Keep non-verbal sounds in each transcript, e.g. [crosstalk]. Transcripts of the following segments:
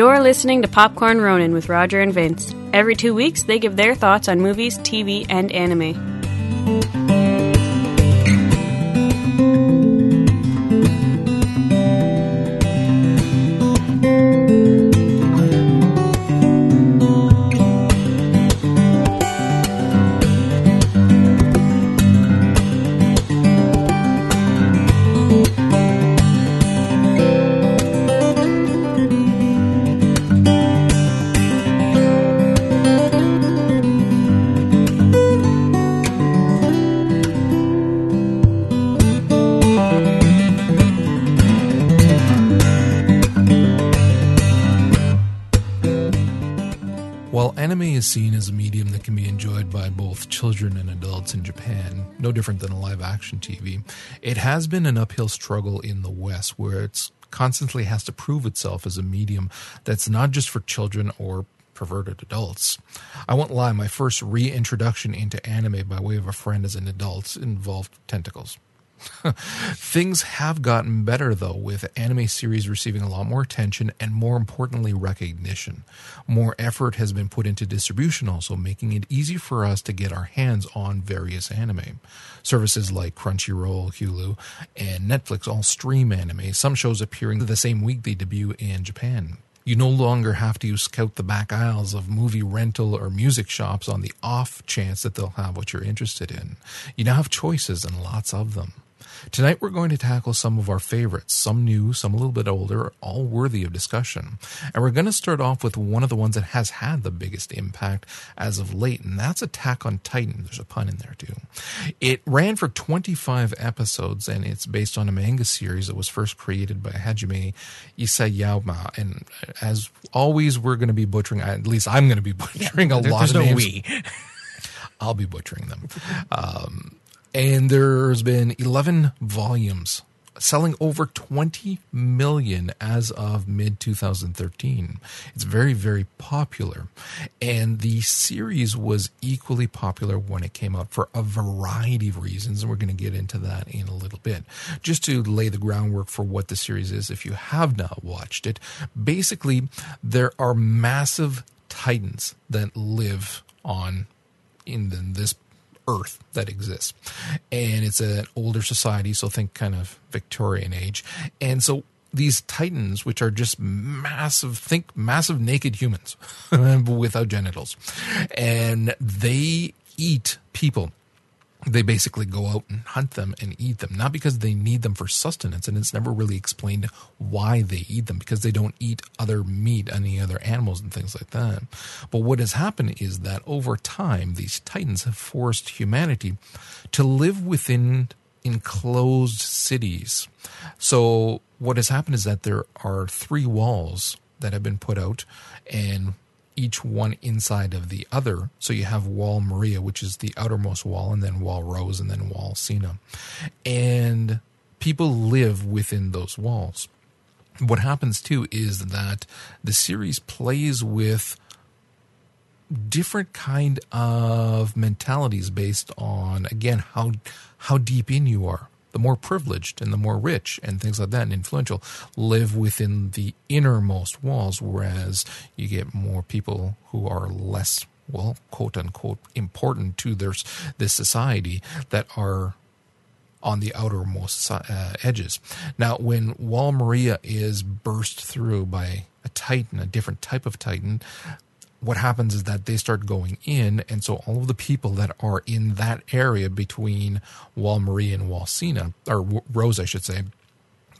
You're listening to Popcorn Ronin with Roger and Vince. Every two weeks, they give their thoughts on movies, TV, and anime. No different than a live action TV, it has been an uphill struggle in the West where it's constantly has to prove itself as a medium that's not just for children or perverted adults. I won't lie, my first reintroduction into anime by way of a friend as an adult involved tentacles. [laughs] Things have gotten better though, with anime series receiving a lot more attention and more importantly, recognition. More effort has been put into distribution also, making it easy for us to get our hands on various anime. Services like Crunchyroll, Hulu, and Netflix all stream anime, some shows appearing the same week they debut in Japan. You no longer have to scout the back aisles of movie rental or music shops on the off chance that they'll have what you're interested in. You now have choices and lots of them. Tonight we're going to tackle some of our favorites, some new, some a little bit older, all worthy of discussion. And we're going to start off with one of the ones that has had the biggest impact as of late, and that's Attack on Titan. There's a pun in there too. It ran for 25 episodes, and it's based on a manga series that was first created by Hajime Isayama. And as always, we're going to be butchering, at least I'm going to be [laughs] butchering a There- lot there's of no names. we. [laughs] I'll be butchering them. Um, and there's been 11 volumes selling over 20 million as of mid 2013. It's very, very popular. And the series was equally popular when it came out for a variety of reasons. And we're going to get into that in a little bit. Just to lay the groundwork for what the series is, if you have not watched it, basically, there are massive titans that live on in this earth that exists. And it's an older society so think kind of victorian age. And so these titans which are just massive think massive naked humans [laughs] without genitals. And they eat people they basically go out and hunt them and eat them not because they need them for sustenance and it's never really explained why they eat them because they don't eat other meat any other animals and things like that. But what has happened is that over time these titans have forced humanity to live within enclosed cities. So what has happened is that there are three walls that have been put out and each one inside of the other. So you have Wall Maria, which is the outermost wall, and then Wall Rose, and then Wall Sina. And people live within those walls. What happens too is that the series plays with different kind of mentalities based on again how how deep in you are the more privileged and the more rich and things like that and influential live within the innermost walls whereas you get more people who are less well quote unquote important to their this society that are on the outermost uh, edges. Now, when Wall Maria is burst through by a Titan, a different type of Titan, what happens is that they start going in, and so all of the people that are in that area between Wall Marie and Wall Sina, or Rose, I should say,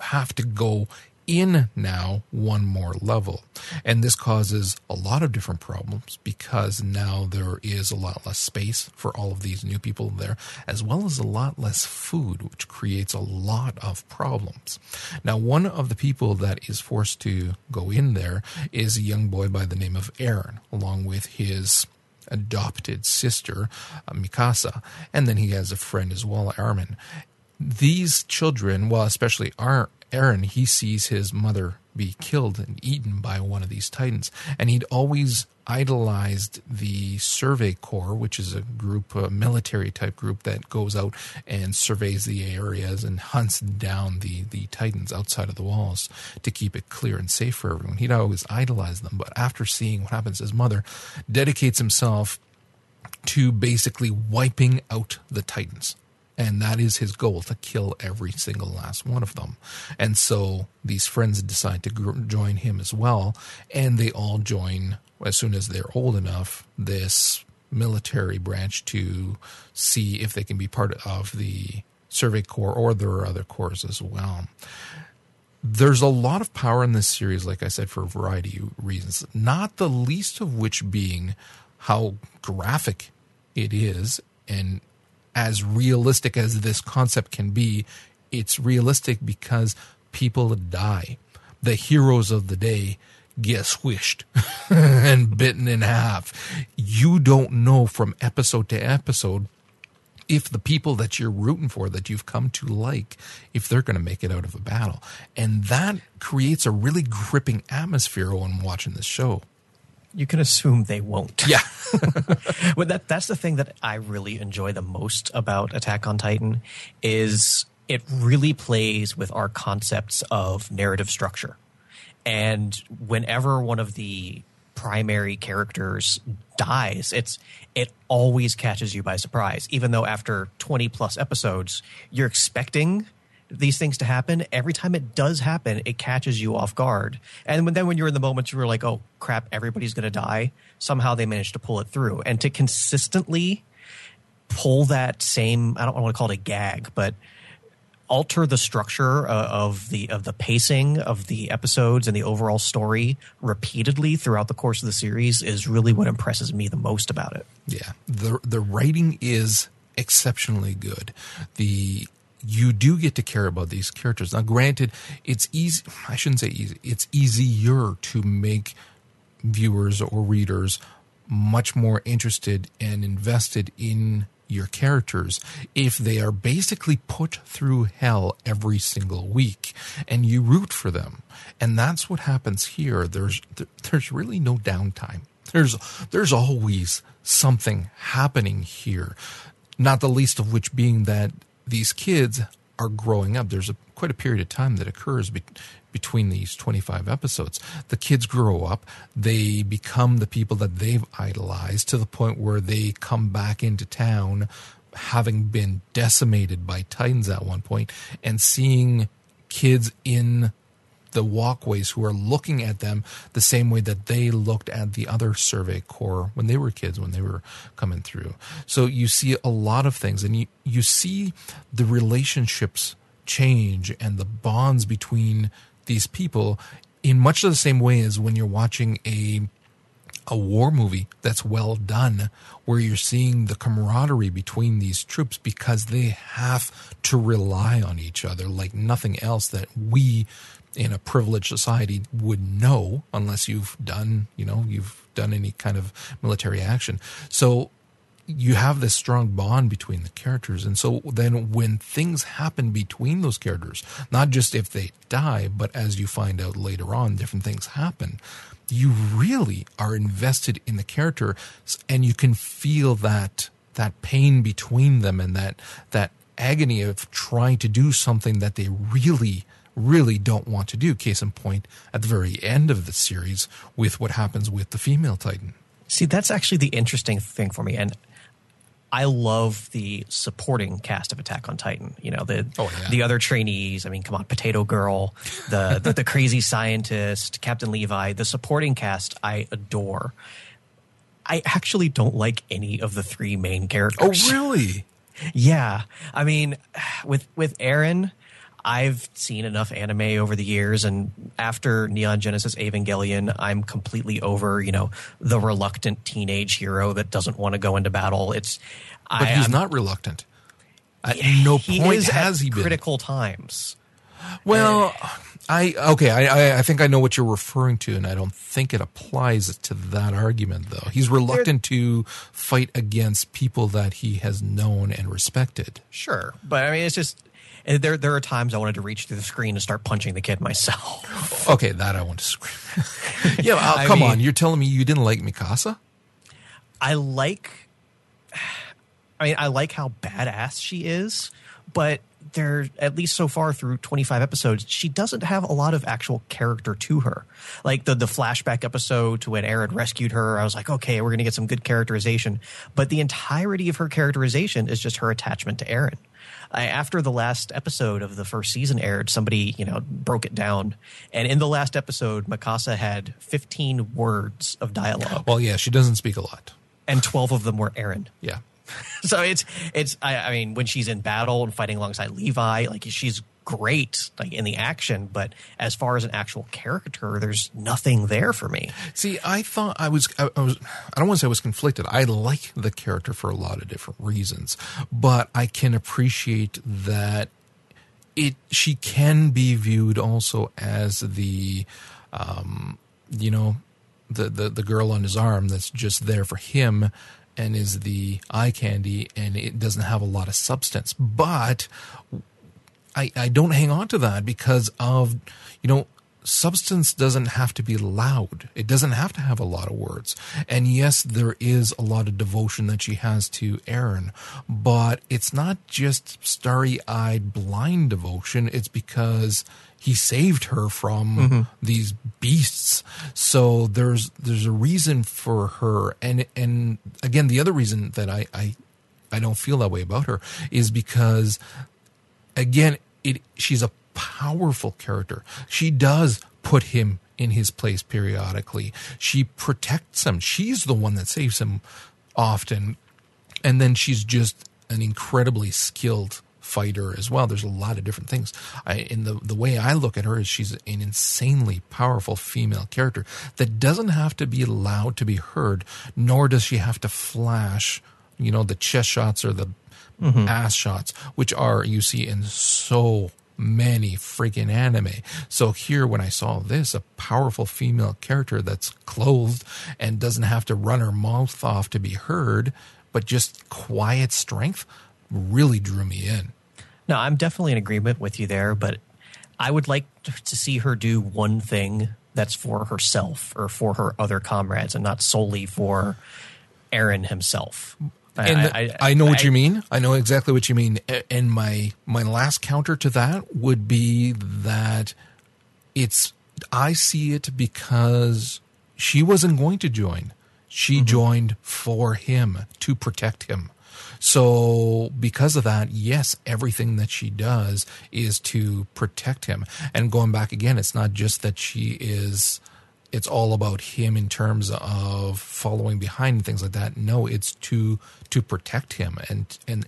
have to go in now one more level. And this causes a lot of different problems because now there is a lot less space for all of these new people there, as well as a lot less food, which creates a lot of problems. Now, one of the people that is forced to go in there is a young boy by the name of Eren, along with his adopted sister, uh, Mikasa, and then he has a friend as well, Armin these children, well, especially our Eren, he sees his mother be killed and eaten by one of these titans, and he'd always idolized the Survey Corps, which is a group, a military type group that goes out and surveys the areas and hunts down the the titans outside of the walls to keep it clear and safe for everyone. He'd always idolized them, but after seeing what happens, his mother dedicates himself to basically wiping out the titans and that is his goal to kill every single last one of them. And so these friends decide to gr- join him as well, and they all join as soon as they're old enough this military branch to see if they can be part of the Survey Corps or there are other corps as well. There's a lot of power in this series, like I said, for a variety of reasons, not the least of which being how graphic it is and as realistic as this concept can be, it's realistic because people die. The heroes of the day get squished [laughs] and bitten in half. You don't know from episode to episode if the people that you're rooting for that you've come to like if they're going to make it out of a battle and that creates a really gripping atmosphere when watching this show you can assume they won't. Yeah. [laughs] well, that that's the thing that I really enjoy the most about Attack on Titan is it really plays with our concepts of narrative structure. And whenever one of the primary characters dies, it's it always catches you by surprise. Even though after 20 plus episodes, you're expecting these things to happen, every time it does happen, it catches you off guard. And then when you're in the moment, you're like, oh crap, everybody's going to die. Somehow they managed to pull it through. And to consistently pull that same, I don't want to call it a gag, but alter the structure uh, of the of the pacing of the episodes and the overall story repeatedly throughout the course of the series is really what impresses me the most about it. Yeah. The the writing is exceptionally good. The you do get to care about these characters. Now, granted, it's easy, I shouldn't say easy, it's easier to make viewers or readers much more interested and invested in your characters if they are basically put through hell every single week and you root for them. And that's what happens here. There's there's really no downtime. There's there's always something happening here. Not the least of which being that these kids are growing up. There's a, quite a period of time that occurs be, between these 25 episodes. The kids grow up, they become the people that they've idolized to the point where they come back into town having been decimated by Titans at one point and seeing kids in the walkways who are looking at them the same way that they looked at the other survey corps when they were kids when they were coming through. So you see a lot of things and you, you see the relationships change and the bonds between these people in much the same way as when you're watching a a war movie that's well done where you're seeing the camaraderie between these troops because they have to rely on each other like nothing else that we in a privileged society would know unless you've done, you know, you've done any kind of military action. So you have this strong bond between the characters. And so then when things happen between those characters, not just if they die, but as you find out later on, different things happen, you really are invested in the character and you can feel that that pain between them and that that agony of trying to do something that they really really don't want to do. Case in point, at the very end of the series, with what happens with the female Titan. See, that's actually the interesting thing for me. And I love the supporting cast of Attack on Titan. You know, the oh, yeah. the other trainees. I mean, come on, Potato Girl, the, the, the crazy scientist, Captain Levi. The supporting cast I adore. I actually don't like any of the three main characters. Oh, really? [laughs] yeah. I mean, with with Eren, I've seen enough anime over the years, and after Neon Genesis Evangelion, I'm completely over, you know, the reluctant teenage hero that doesn't want to go into battle. It's, but I, he's I'm, not reluctant. At no point has he been. Critical times. Well, I okay, I I think I know what you're referring to, and I don't think it applies to that argument though. He's reluctant to fight against people that he has known and respected. Sure, but I mean, it's just and there. There are times I wanted to reach through the screen and start punching the kid myself. [laughs] Okay, that I want to scream. [laughs] yeah, uh, come mean- on, you're telling me you didn't like Mikasa? I like. I mean, I like how badass she is, but there, at least so far through 25 episodes, she doesn't have a lot of actual character to her. Like the the flashback episode to when Eren rescued her, I was like, okay, we're gonna get some good characterization. But the entirety of her characterization is just her attachment to Eren. I, after the last episode of the first season aired, somebody you know broke it down, and in the last episode, Mikasa had 15 words of dialogue, Well, yeah, she doesn't speak a lot. and 12 of them were Eren Yeah. [laughs] so it's it's I, I mean when she's in battle and fighting alongside Levi, like she's great like in the action, but as far as an actual character, there's nothing there for me. See, I thought I was, I, I was, I don't want to say I was conflicted. I like the character for a lot of different reasons, but I can appreciate that it, she can be viewed also as the, um, you know, the, the, the girl on his arm that's just there for him and is the eye candy and it doesn't have a lot of substance. But I, I don't hang on to that because of, you know, substance doesn't have to be loud. It doesn't have to have a lot of words. And yes, there is a lot of devotion that she has to Eren, but it's not just starry eyed blind devotion. It's because he saved her from mm-hmm. these beasts. So there's, there's a reason for her. And, and again, the other reason that I, I, I don't feel that way about her is because again, it she's a powerful character. She does put him in his place periodically. She protects him. She's the one that saves him often. And then she's just an incredibly skilled fighter as well. There's a lot of different things. I, in the the way I look at her is she's an insanely powerful female character that doesn't have to be loud to be heard, nor does she have to flash, you know, the chest shots or the Mm-hmm. ass shots, which are you see in so many freaking anime. So here, when I saw this, a powerful female character that's clothed and doesn't have to run her mouth off to be heard, but just quiet strength, really drew me in. No, I'm definitely in agreement with you there, but I would like to see her do one thing that's for herself or for her other comrades and not solely for Eren himself. And I, know what you mean. I know exactly what you mean. And my my last counter to that would be that it's I see it because she wasn't going to join. She joined for him to protect him. So because of that, yes, everything that she does is to protect him. And going back again, it's not just that she is it's all about him in terms of following behind and things like that. No, it's to to protect him and and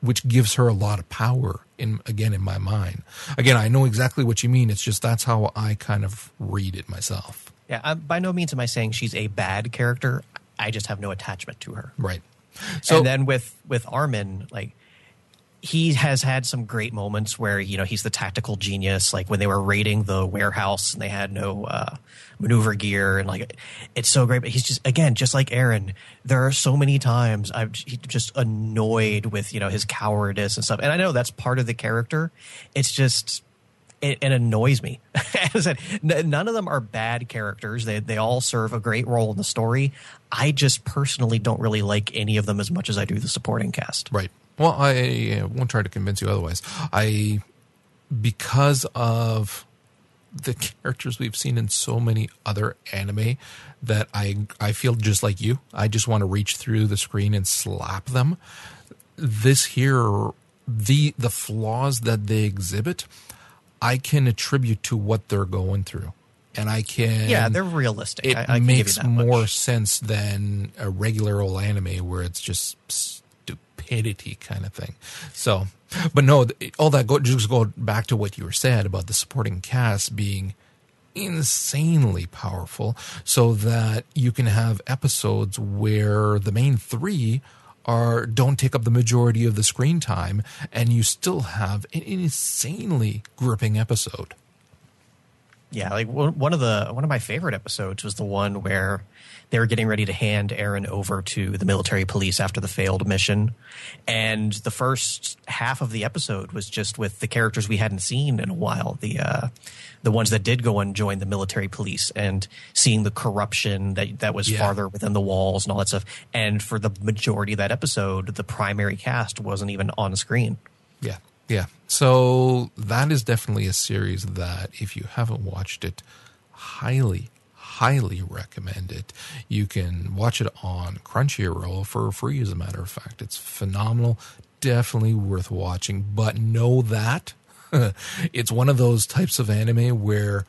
which gives her a lot of power in again in my mind. Again, I know exactly what you mean. It's just that's how I kind of read it myself. Yeah, I, by no means am I saying she's a bad character. I just have no attachment to her. Right. So and then with with Armin, like he has had some great moments where you know he's the tactical genius. Like when they were raiding the warehouse and they had no uh, maneuver gear, and like it's so great. But he's just again, just like Eren. There are so many times I'm just annoyed with you know his cowardice and stuff. And I know that's part of the character. It's just it, it annoys me. [laughs] As I said, n- none of them are bad characters. They they all serve a great role in the story. I just personally don't really like any of them as much as I do the supporting cast. Right. Well, I won't try to convince you otherwise. I, because of the [laughs] characters we've seen in so many other anime, that I I feel just like you. I just want to reach through the screen and slap them. This here, the the flaws that they exhibit, I can attribute to what they're going through, and I can Yeah, they're realistic. it I, I makes give you that more much. sense than a regular old anime where it's just stupidity kind of thing. So, but no, all that go, just go back to what you were said about the supporting cast being insanely powerful so that you can have episodes where the main three are don't take up the majority of the screen time and you still have an insanely gripping episode. Yeah, like one of the one of my favorite episodes was the one where they were getting ready to hand Eren over to the military police after the failed mission, and the first half of the episode was just with the characters we hadn't seen in a while. The uh, the ones that did go and join the military police and seeing the corruption that that was Yeah. farther within the walls and all that stuff. And for the majority of that episode, the primary cast wasn't even on screen. Yeah. Yeah. So that is definitely a series that if you haven't watched it, highly, highly recommend it. You can watch it on Crunchyroll for free, as a matter of fact. It's phenomenal. Definitely worth watching. But know that [laughs] it's one of those types of anime where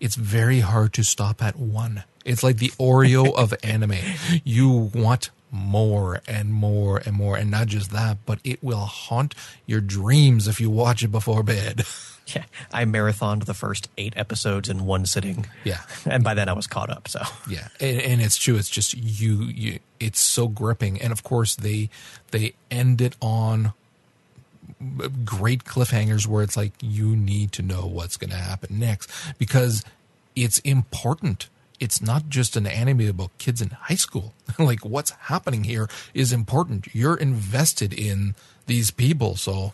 it's very hard to stop at one. It's like the Oreo of anime. You want more and more and more. And not just that, but it will haunt your dreams if you watch it before bed. [laughs] Yeah, I marathoned the first eight episodes in one sitting. Yeah. [laughs] and by then I was caught up. So Yeah, and, and it's true. It's just you, you. It's so gripping, and of course they they end it on great cliffhangers where it's like you need to know what's going to happen next because it's important. It's not just an anime about kids in high school. [laughs] like what's happening here is important. You're invested in these people, so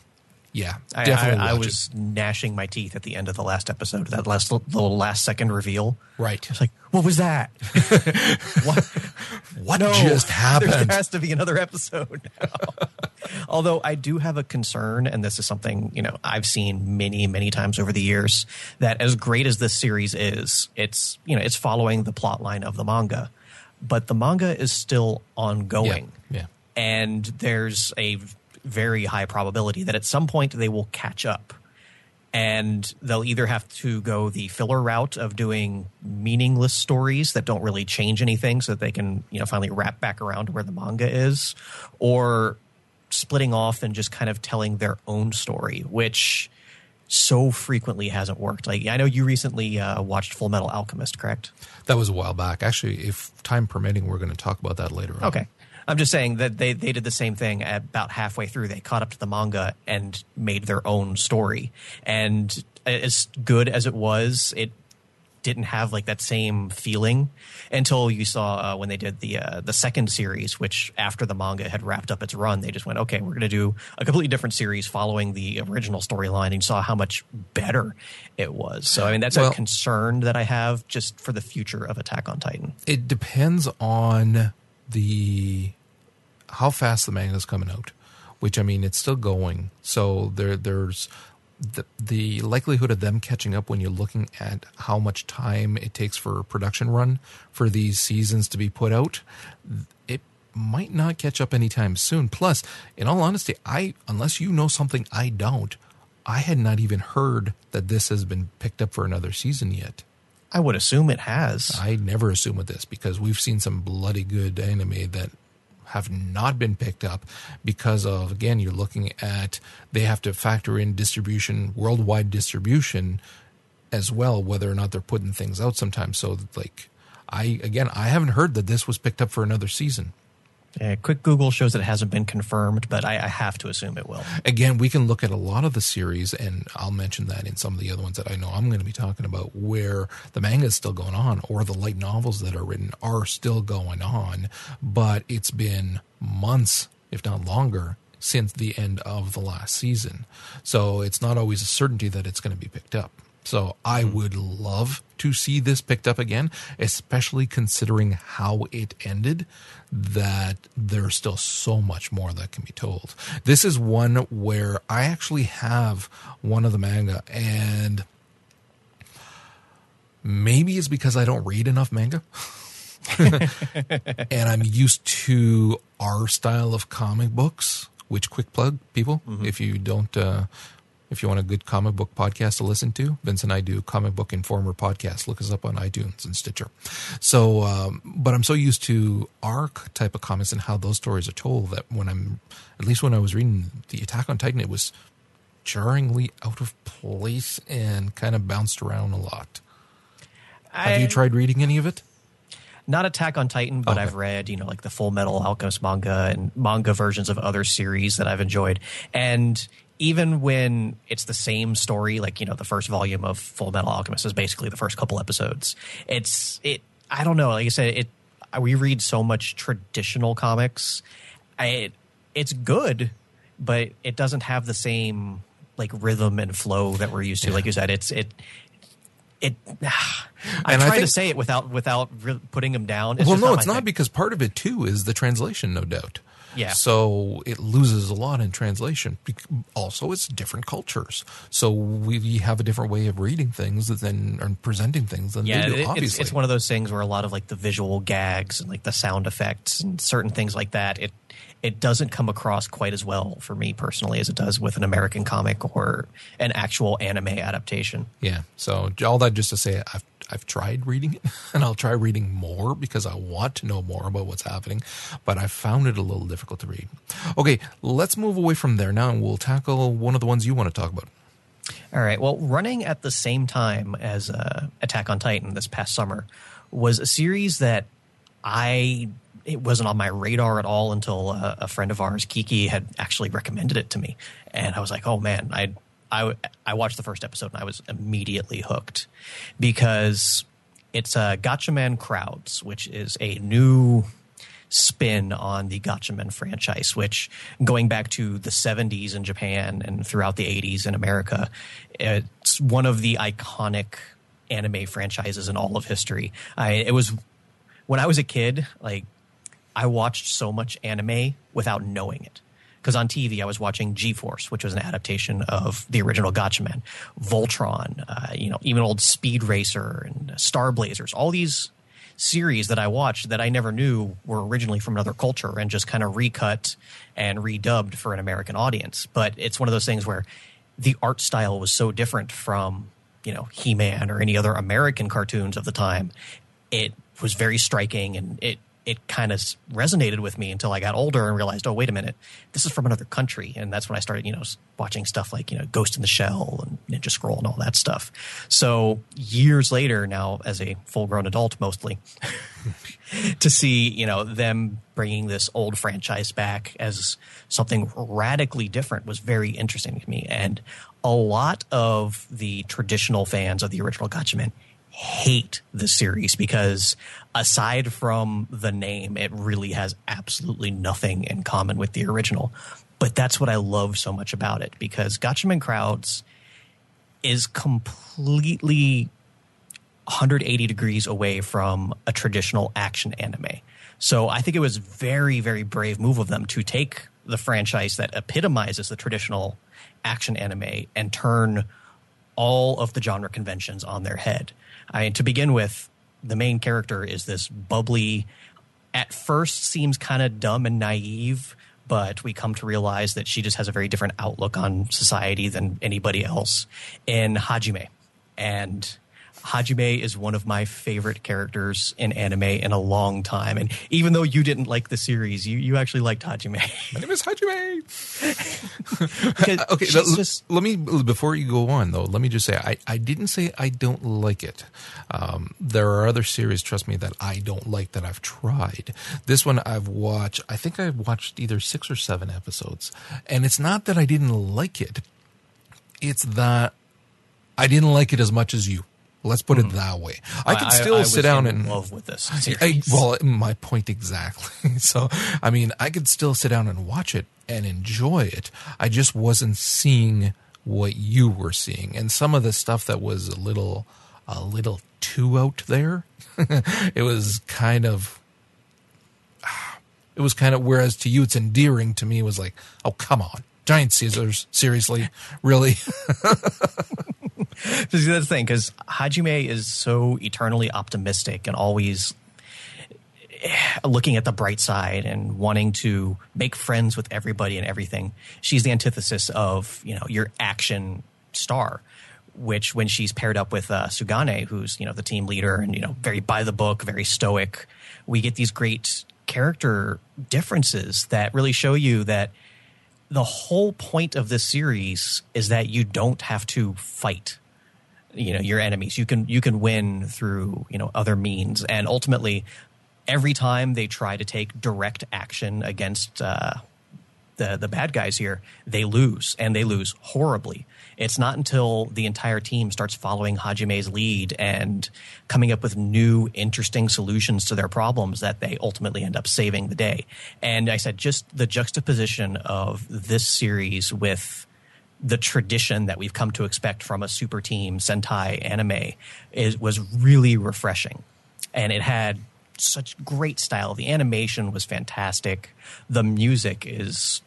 yeah, I, definitely I, I was gnashing my teeth at the end of the last episode. That last little last second reveal. Right. I was like, "What was that? [laughs] what? What No, just happened? There has to be another episode now. [laughs] Although I do have a concern, and this is something you know I've seen many, many times over the years. That as great as this series is, it's you know it's following the plot line of the manga, but the manga is still ongoing. Yeah. and there's a very high probability that at some point they will catch up and they'll either have to go the filler route of doing meaningless stories that don't really change anything so that they can you know finally wrap back around to where the manga is or splitting off and just kind of telling their own story which so frequently hasn't worked like i know you recently uh, watched full metal alchemist correct That was a while back. Actually, if time permitting, we're going to talk about that later on. Okay. I'm just saying that they, they did the same thing about halfway through. They caught up to the manga and made their own story. And as good as it was, it didn't have like that same feeling until you saw uh, when they did the uh, the second series, which after the manga had wrapped up its run, they just went, okay, we're going to do a completely different series following the original storyline. And saw how much better it was. So I mean, that's Well- a concern that I have just for the future of Attack on Titan. it depends on the how fast the manga is coming out which i mean it's still going. So there there's the, the likelihood of them catching up when you're looking at how much time it takes for a production run for these seasons to be put out it might not catch up anytime soon. Plus in all honesty i unless you know something i don't i had not even heard that this has been picked up for another season yet. I would assume it has. I never assume with this because we've seen some bloody good anime that have not been picked up because of again you're looking at they have to factor in distribution worldwide distribution as well whether or not they're putting things out sometimes. So like I again I haven't heard that this was picked up for another season A quick Google shows that it hasn't been confirmed, but I, I have to assume it will. again, we can look at a lot of the series, and I'll mention that in some of the other ones that I know I'm going to be talking about, where the manga is still going on, or the light novels that are written are still going on, but it's been months, if not longer, since the end of the last season. So it's not always a certainty that it's going to be picked up. So I hmm. would love to see this picked up again, especially considering how it ended, that there's still so much more that can be told. This is one where I actually have one of the manga and maybe it's because I don't read enough manga. [laughs] and I'm used to our style of comic books, which quick plug people, if you don't uh if you want a good comic book podcast to listen to, Vince and I do comic book informer podcast. Look us up on iTunes and Stitcher. So, um, but I'm so used to our c- type of comics and how those stories are told that when I'm, at least when I was reading the Attack on Titan, it was jarringly out of place and kind of bounced around a lot. Have you tried reading any of it? Not Attack on Titan, but Okay. I've read, you know, like the Full Metal Alchemist manga and manga versions of other series that I've enjoyed. And even when it's the same story, like you know, the first volume of Full Metal Alchemist is basically the first couple episodes. It's it. I don't know. Like I said, it. We read so much traditional comics. I, it, it's good, but it doesn't have the same like rhythm and flow that we're used to. Yeah. Like you said, it's it. It. [sighs] I And I try to say it without without re- putting them down. It's well, no, it's not because part of it too is the translation, no doubt. Yeah. So it loses a lot in translation. Also, it's different cultures, so we have a different way of reading things than and presenting things than yeah, they do. it- it's, obviously, it's one of those things where a lot of like the visual gags and like the sound effects and certain things like that, it it doesn't come across quite as well for me personally as it does with an American comic or an actual anime adaptation. Yeah. So all that just to say, I've I've tried reading it, [laughs] and I'll try reading more because I want to know more about what's happening. But I found it a little difficult to read. Okay, let's move away from there now, and we'll tackle one of the ones you want to talk about. All right. Well, running at the same time as uh, Attack on Titan this past summer was a series that I it wasn't on my radar at all until uh, a friend of ours, Kiki, had actually recommended it to me, and I was like, "Oh man!" I I I watched the first episode and I was immediately hooked because it's uh, Gatchaman Crowds, which is a new spin on the Gatchaman franchise, which going back to the 70s in Japan and throughout the 80s in America, it's one of the iconic anime franchises in all of history. I, it was when I was a kid, like I watched so much anime without knowing it. Because on TV, I was watching G-Force, which was an adaptation of the original Gatchaman, Voltron, uh, you know, even old Speed Racer and Star Blazers. All these series that I watched that I never knew were originally from another culture and just kind of recut and redubbed for an American audience. But it's one of those things where the art style was so different from, you know, He-Man or any other American cartoons of the time. It was very striking and it it kind of resonated with me until I got older and realized, oh, wait a minute, this is from another country. And that's when I started, you know, watching stuff like, you know, Ghost in the Shell and Ninja Scroll and all that stuff. So years later, now as a full grown adult mostly, [laughs] to see, you know, them bringing this old franchise back as something radically different was very interesting to me. And a lot of the traditional fans of the original Gatchaman hate the series because aside from the name, it really has absolutely nothing in common with the original. But that's what I love so much about it because Gatchaman Crowds is completely 180 degrees away from a traditional action anime. So I think it was very, very brave move of them to take the franchise that epitomizes the traditional action anime and turn all of the genre conventions on their head. I to begin with, the main character is this bubbly, at first seems kind of dumb and naive, but we come to realize that she just has a very different outlook on society than anybody else in Hajime. And Hajime is one of my favorite characters in anime in a long time. And even though you didn't like the series, you, you actually liked Hajime. My name is Hajime. [laughs] Okay, just- let me before you go on though. Let me just say I, I didn't say I don't like it. Um, there are other series, trust me, that I don't like that I've tried. This one I've watched. I think I've watched either six or seven episodes, and it's not that I didn't like it. It's that I didn't like it as much as you. Let's put it that way. I could still Hmm. I was sit down in and love with this I, well, my point exactly. [laughs] So, I mean, I could still sit down and watch it and enjoy it. I just wasn't seeing what you were seeing, and some of the stuff that was a little, a little too out there. [laughs] it was kind of, [sighs] it was kind of. Whereas to you, it's endearing. To me, it was like, oh come on, giant Caesars, seriously, really. [laughs] See, that's the thing, because Hajime is so eternally optimistic and always eh, looking at the bright side and wanting to make friends with everybody and everything. She's the antithesis of you know your action star, which when she's paired up with uh, Sugane, who's you know the team leader and you know very by the book, very stoic, we get these great character differences that really show you that the whole point of this series is that you don't have to fight you know your enemies you can you can win through you know other means and ultimately every time they try to take direct action against uh, the the bad guys here, they lose and they lose horribly. It's not until the entire team starts following Hajime's lead and coming up with new, interesting solutions to their problems that they ultimately end up saving the day. And I said, just the juxtaposition of this series with the tradition that we've come to expect from a super team Sentai anime is was really refreshing, and it had such great style. The animation was fantastic. The music is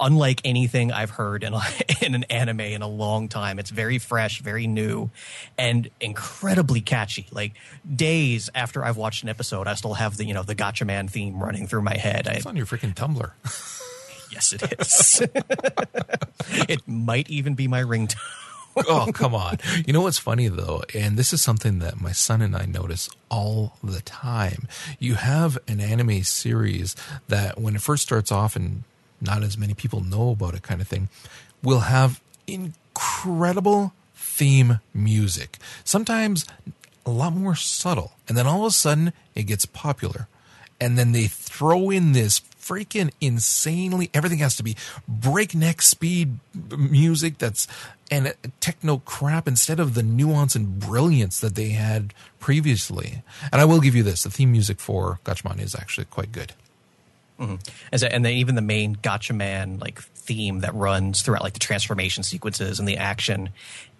unlike anything I've heard in, a, [laughs] in an anime in a long time. It's very fresh, very new, and incredibly catchy. Like days after I've watched an episode, I still have the you know the Gatchaman theme running through my head. It's I, on your freaking Tumblr. [laughs] yes, it is. [laughs] it might even be my ringtone. oh, come on. You know what's funny though, and this is something that my son and I notice all the time. You have an anime series that when it first starts off and not as many people know about it kind of thing, will have incredible theme music. Sometimes a lot more subtle. And then all of a sudden it gets popular. And then they throw in this freaking insanely everything has to be breakneck speed music that's and techno crap instead of the nuance and brilliance that they had previously. And I will give you this: the theme music for Gatchaman is actually quite good. Mm-hmm. As a, and then even the main Gatchaman like theme that runs throughout like the transformation sequences and the action,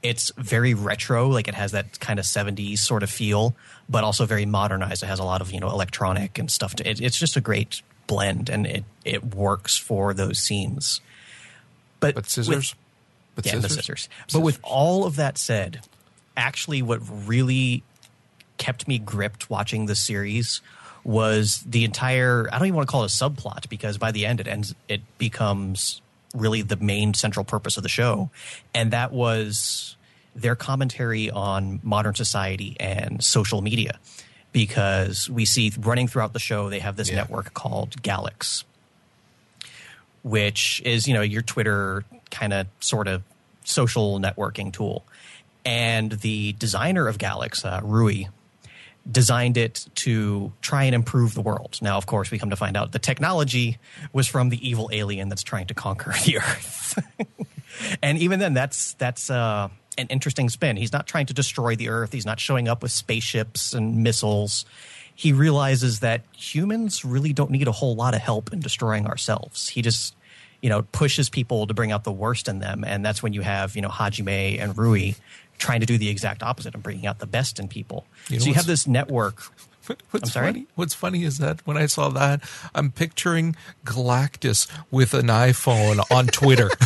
it's very retro. Like it has that kind of '70s sort of feel, but also very modernized. It has a lot of you know electronic and stuff. To, it, it's just a great blend, and it it works for those scenes. But, but scissors, with, but yeah, scissors? the scissors. scissors. But with all of that said, actually, what really kept me gripped watching the series was the entire I don't even want to call it a subplot because by the end it ends it becomes really the main central purpose of the show and that was their commentary on modern society and social media because we see running throughout the show they have this yeah. network called Galax which is you know your Twitter kind of sort of social networking tool and the designer of Galax uh, Rui designed it to try and improve the world. Now, of course, we come to find out the technology was from the evil alien that's trying to conquer [laughs] the Earth. [laughs] and even then, that's that's uh, an interesting spin. He's not trying to destroy the Earth. He's not showing up with spaceships and missiles. He realizes that humans really don't need a whole lot of help in destroying ourselves. He just you know pushes people to bring out the worst in them and that's when you have you know hajime and rui trying to do the exact opposite and bringing out the best in people. You know so you have this network. What's funny? What's funny is that when I saw that, I'm picturing Galactus with an iPhone on Twitter. [laughs]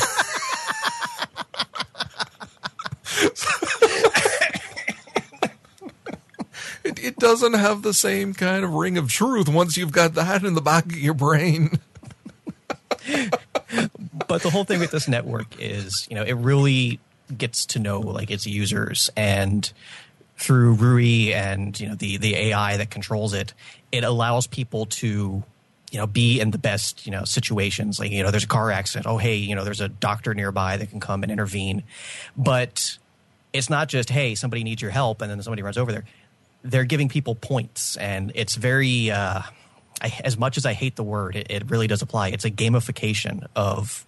it, it doesn't have the same kind of ring of truth once you've got that in the back of your brain. [laughs] but the whole thing with this network is, you know, it really gets to know like its users and through Rui and you know the the AI that controls it, it allows people to you know be in the best you know situations. Like you know, there's a car accident. Oh hey, you know, there's a doctor nearby that can come and intervene. But it's not just hey, somebody needs your help, and then somebody runs over there. They're giving people points, and it's very. Uh, I, as much as I hate the word, it, it really does apply. It's a gamification of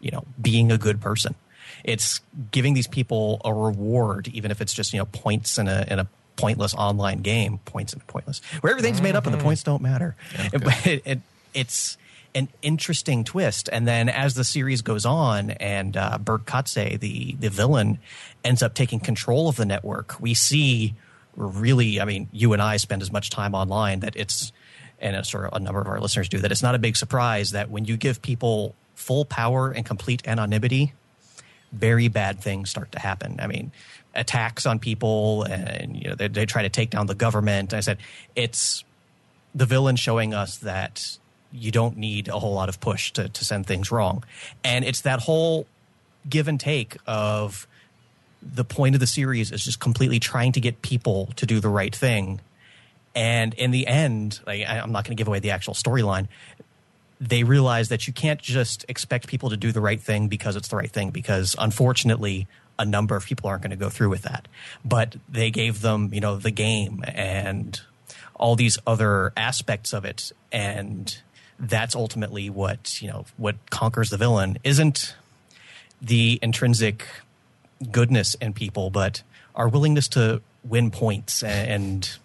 you know being a good person it's giving these people a reward, even if it's just you know points in a in a pointless online game. Points and pointless, where everything's mm-hmm. made up and the mm-hmm. points don't matter. [laughs] Okay. But it, it, it's an interesting twist. And then as the series goes on, and uh, Berg Katze, the the villain, ends up taking control of the network, we see really. I mean, you and I spend as much time online that it's, and a sort of a number of our listeners do that. It's not a big surprise that when you give people full power and complete anonymity, very bad things start to happen. I mean, attacks on people, and you know they, they try to take down the government. I said it's the villain showing us that you don't need a whole lot of push to, to send things wrong, and it's that whole give and take of the point of the series is just completely trying to get people to do the right thing. And in the end, like, I'm not going to give away the actual storyline they realize that you can't just expect people to do the right thing because it's the right thing, because unfortunately, a number of people aren't going to go through with that. But they gave them, you know, the game and all these other aspects of it. And that's ultimately what you know what conquers the villain isn't the intrinsic goodness in people, but our willingness to win points and,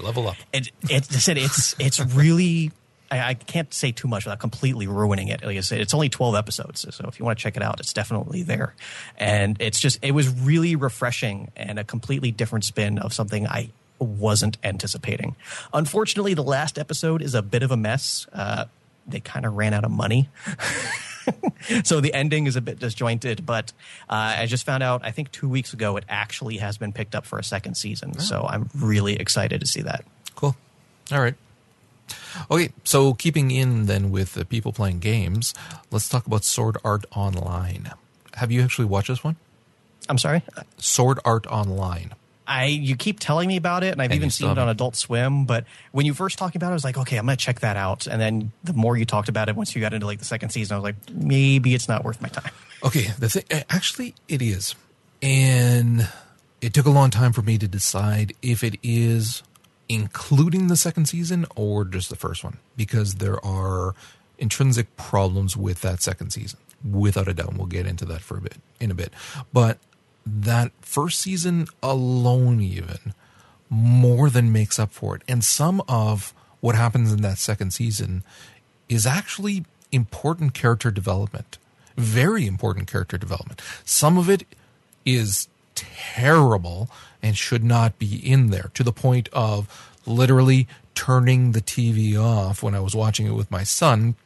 Level up. and it, I said it's it's really I, I can't say too much without completely ruining it. Like I said, it's only twelve episodes, so if you want to check it out, it's definitely there. And it's just it was really refreshing and a completely different spin of something I wasn't anticipating. Unfortunately, the last episode is a bit of a mess. Uh, they kind of ran out of money. [laughs] so the ending is a bit disjointed, but uh, I just found out, I think two weeks ago, it actually has been picked up for a second season. So I'm really excited to see that. Cool. All right. Okay, so keeping in then with the people playing games, let's talk about Sword Art Online. Have you actually watched this one? I'm sorry. Sword Art Online. I you keep telling me about it, and I've And even seen it on. Adult Swim. But when you first talking about it, I was like, okay, I'm gonna check that out. And then the more you talked about it, once you got into like the second season, I was like, maybe it's not worth my time. Okay, the thing eh, actually it is, and it took a long time for me to decide if it is including the second season or just the first one because there are intrinsic problems with that second season, without a doubt. and We'll get into that for a bit in a bit, but that first season alone, even more than makes up for it, and some of what happens in that second season is actually important character development. Very important character development. Some of it is terrible and should not be in there to the point of literally turning the TV off when I was watching it with my son.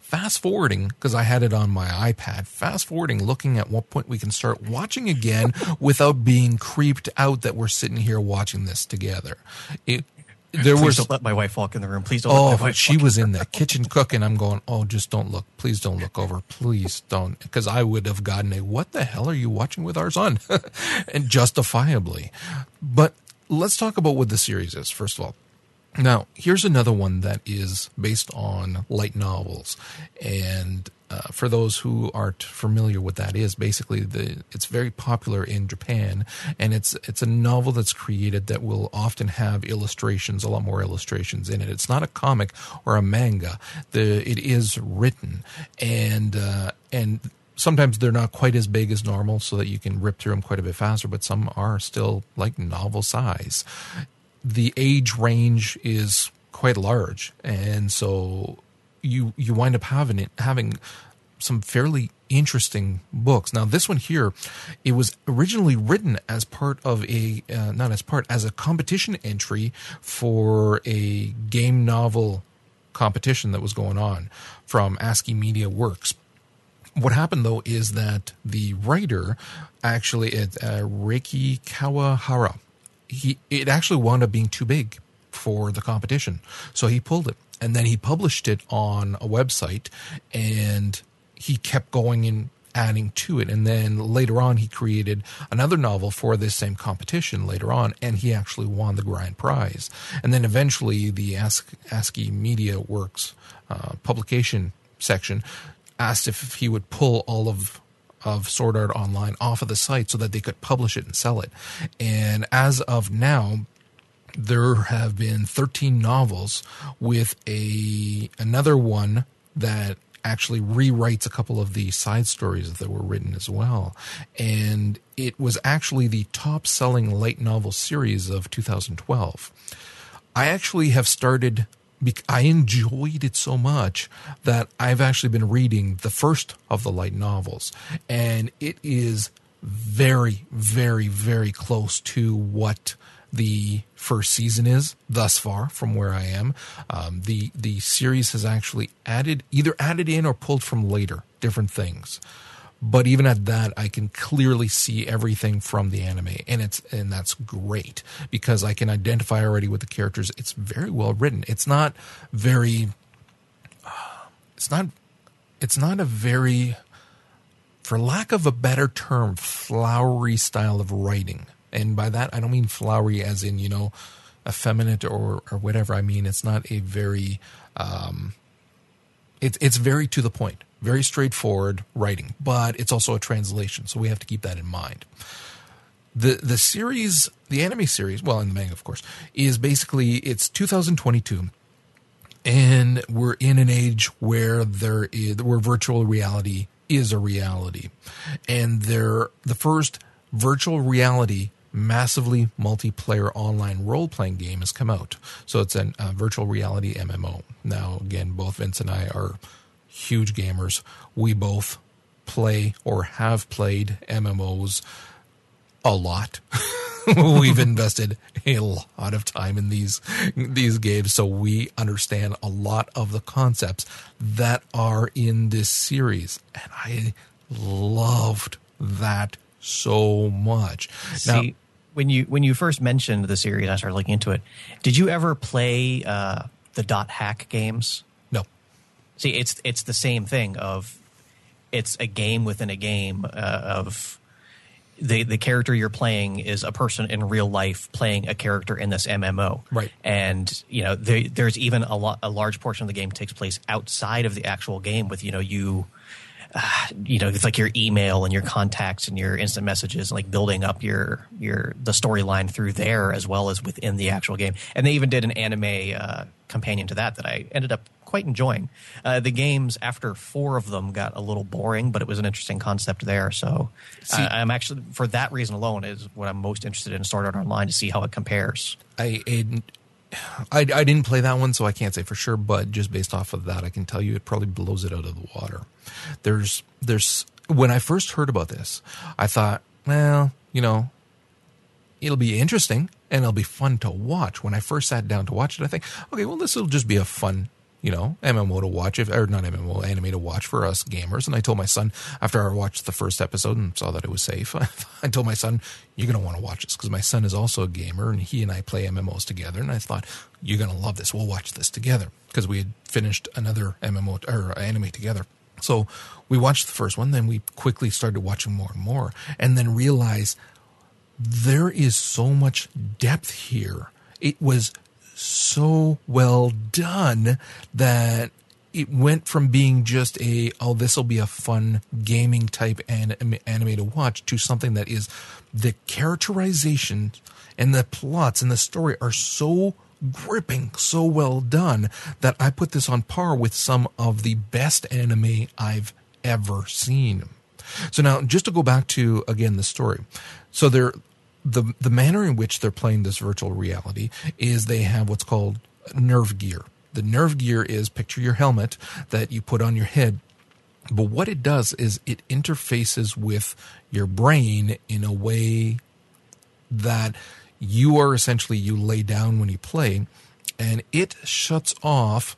Fast forwarding, because I had it on my iPad, fast forwarding, looking at what point we can start watching again [laughs] without being creeped out that we're sitting here watching this together. It, there Please was don't let my wife walk in the room. Please don't. Oh, let my wife she was in the kitchen cooking. I'm going, oh, just don't look. Please don't look over. Please don't. Because I would have gotten a, what the hell are you watching with our son? [laughs] and justifiably. But let's talk about what the series is, first of all. Now, here's another one that is based on light novels. And uh, for those who aren't familiar with that is, basically the it's very popular in Japan and it's it's a novel that's created that will often have illustrations, a lot more illustrations in it. It's not a comic or a manga. The it is written and uh, and sometimes they're not quite as big as normal so that you can rip through them quite a bit faster, but some are still like novel size the age range is quite large, and so you you wind up having it having some fairly interesting books. Now, this one here, it was originally written as part of a uh, not as part as a competition entry for a game novel competition that was going on from ASCII Media Works. What happened though is that the writer actually it uh, Reki Kawahara he it actually wound up being too big for the competition. So he pulled it and then he published it on a website and he kept going and adding to it and then later on he created another novel for this same competition later on and he actually won the grand prize and then eventually the ASCII Media Works uh, publication section asked if he would pull all of of Sword Art Online off of the site so that they could publish it and sell it. And as of now, there have been 13 novels with a another one that actually rewrites a couple of the side stories that were written as well. And it was actually the top selling light novel series of 2012. I actually have started I enjoyed it so much that I've actually been reading the first of the light novels and it is very very very close to what the first season is thus far from where I am. Um, the the series has actually added either added in or pulled from later different things. But even at that, I can clearly see everything from the anime, and it's and that's great because I can identify already with the characters. It's very well written. It's not very. It's not. It's not a very, for lack of a better term, flowery style of writing. And by that, I don't mean flowery as in you know, effeminate or or whatever. I mean it's not a very. Um, it's it's very to the point, very straightforward writing, but it's also a translation, so we have to keep that in mind. The the series, the anime series, well, in the manga, of course, is basically it's 2022, and we're in an age where there is where virtual reality is a reality, and there the first virtual reality massively multiplayer online role playing game has come out. So it's a uh, virtual reality MMO. Now, again, both Vince and I are huge gamers. We both play or have played MMOs a lot. [laughs] We've invested a lot of time in these these games, so we understand a lot of the concepts that are in this series, and I loved that so much. See, now, when you when you first mentioned the series, I started looking into it. Did you ever play uh, the dot hack games? No. See, it's it's the same thing. Of it's a game within a game uh, of the the character you're playing is a person in real life playing a character in this MMO. Right. And you know, there, there's even a lot a large portion of the game takes place outside of the actual game with you know you uh, you know, it's like your email and your contacts and your instant messages, like building up your your the storyline through there as well as within the actual game. And they even did an anime uh, companion to that that I ended up quite enjoying. Uh, the games after four of them got a little boring, but it was an interesting concept there. So see, I, am actually for that reason alone is what I'm most interested in Sword Art Online to see how it compares. I, I I, I didn't play that one, so I can't say for sure. But just based off of that, I can tell you it probably blows it out of the water. There's there's when I first heard about this, I thought, well, you know, it'll be interesting and it'll be fun to watch. When I first sat down to watch it, I think, okay, well, this will just be a fun you know, MMO to watch, if, or not MMO, anime to watch for us gamers. And I told my son after I watched the first episode and saw that it was safe, [laughs] I told my son, you're going to want to watch this because my son is also a gamer and he and I play MMOs together. And I thought, you're going to love this. We'll watch this together because we had finished another MMO or anime together. So we watched the first one, then we quickly started watching more and more, and then realized there is so much depth here. It was so well done that it went from being just a oh this will be a fun gaming type anime, anime to watch to something that is the characterization and the plots and the story are so gripping so well done that I put this on par with some of the best anime I've ever seen. So now just to go back to again the story. So there the the manner in which they're playing this virtual reality is they have what's called nerve gear. The nerve gear is picture your helmet that you put on your head. But what it does is it interfaces with your brain in a way that you are essentially you lay down when you play and it shuts off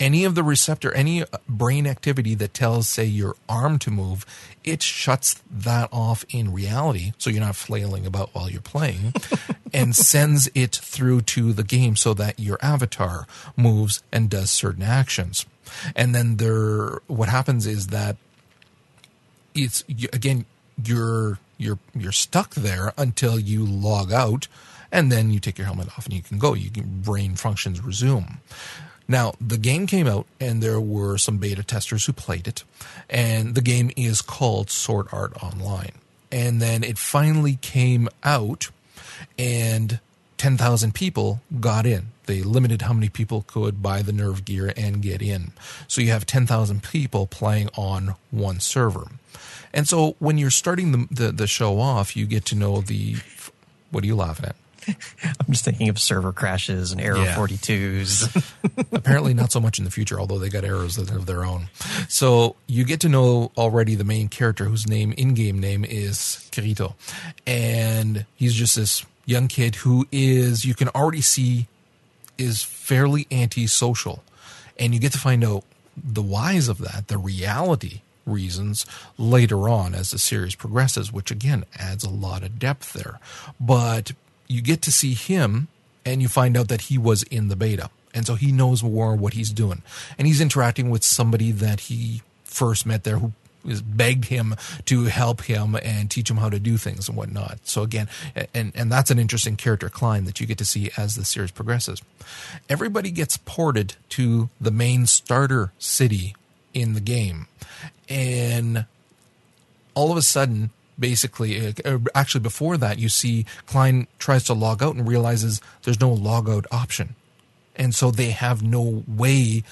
any of the receptor, any uh, brain activity that tells, say, your arm to move, it shuts that off in reality. So you're not flailing about while you're playing [laughs] and sends it through to the game so that your avatar moves and does certain actions. And then there, what happens is that it's, again, you're, you're, you're stuck there until you log out and then you take your helmet off and you can go. You can brain functions resume. Now, the game came out and there were some beta testers who played it, and the game is called Sword Art Online. And then it finally came out, and 10,000 people got in. They limited how many people could buy the nerve gear and get in. So you have 10,000 people playing on one server. And so when you're starting the, the, the show off, you get to know the. What are you laughing at? [laughs] I'm just thinking of server crashes and error yeah. 42s. [laughs] Apparently, not so much in the future, although they got errors of their own. So you get to know already the main character, whose name, in-game name, is Kirito, and he's just this young kid who is, you can already see, is fairly antisocial, and you get to find out the whys of that, the reality reasons later on as the series progresses, which again adds a lot of depth there. But you get to see him and you find out that he was in the beta. And so he knows more what he's doing. And he's interacting with somebody that he first met there who begged him to help him and teach him how to do things and whatnot. So again, and, and that's an interesting character climb that you get to see as the series progresses. Everybody gets ported to the main starter city in the game. And all of a sudden, basically, uh, uh, actually before that, you see Klein tries to log out and realizes there's no log out option. And so they have no way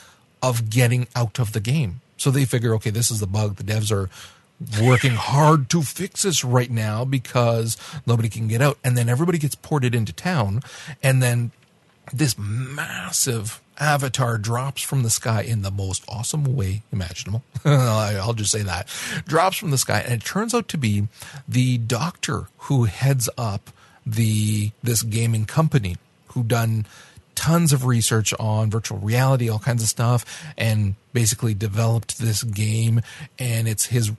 of getting out of the game. So they figure, okay, this is the bug. The devs are working hard to fix this right now because nobody can get out. And then everybody gets ported into town. And then this massive avatar drops from the sky in the most awesome way imaginable. [laughs] I'll just say that. Drops from the sky. And it turns out to be the doctor who heads up the, this gaming company who done tons of research on virtual reality, all kinds of stuff, and basically developed this game. And it's his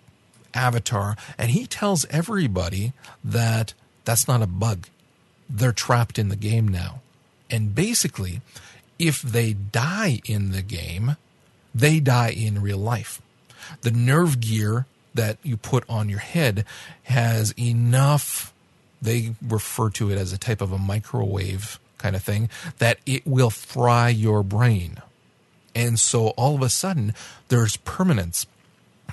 avatar. And he tells everybody that that's not a bug. They're trapped in the game now. And basically, if they die in the game, they die in real life. The nerve gear that you put on your head has enough, they refer to it as a type of a microwave kind of thing, that it will fry your brain. And so all of a sudden, there's permanence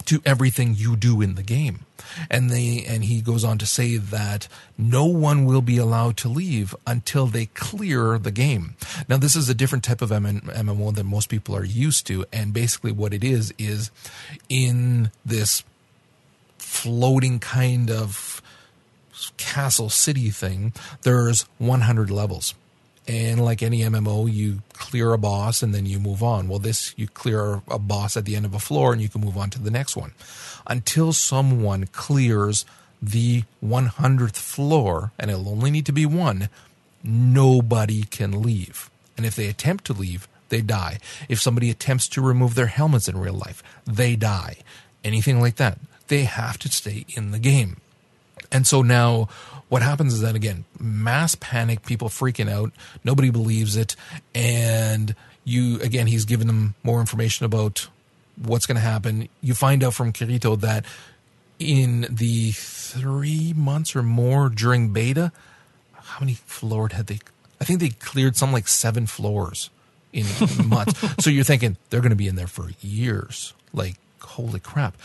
to everything you do in the game. And they and he goes on to say that no one will be allowed to leave until they clear the game. Now this is a different type of MMO than most people are used to and basically what it is is in this floating kind of castle city thing there's 100 levels and like any MMO, you clear a boss and then you move on. Well, this, you clear a boss at the end of a floor and you can move on to the next one. Until someone clears the 100th floor, and it'll only need to be one, nobody can leave. And if they attempt to leave, they die. If somebody attempts to remove their helmets in real life, they die. Anything like that. They have to stay in the game. And so now what happens is that again, mass panic, people freaking out, nobody believes it, and you again, he's giving them more information about what's going to happen. You find out from Kirito that in the three months or more during beta, how many floors had they? I think they cleared some like seven floors in [laughs] months. so you're thinking they're going to be in there for years. Like holy crap!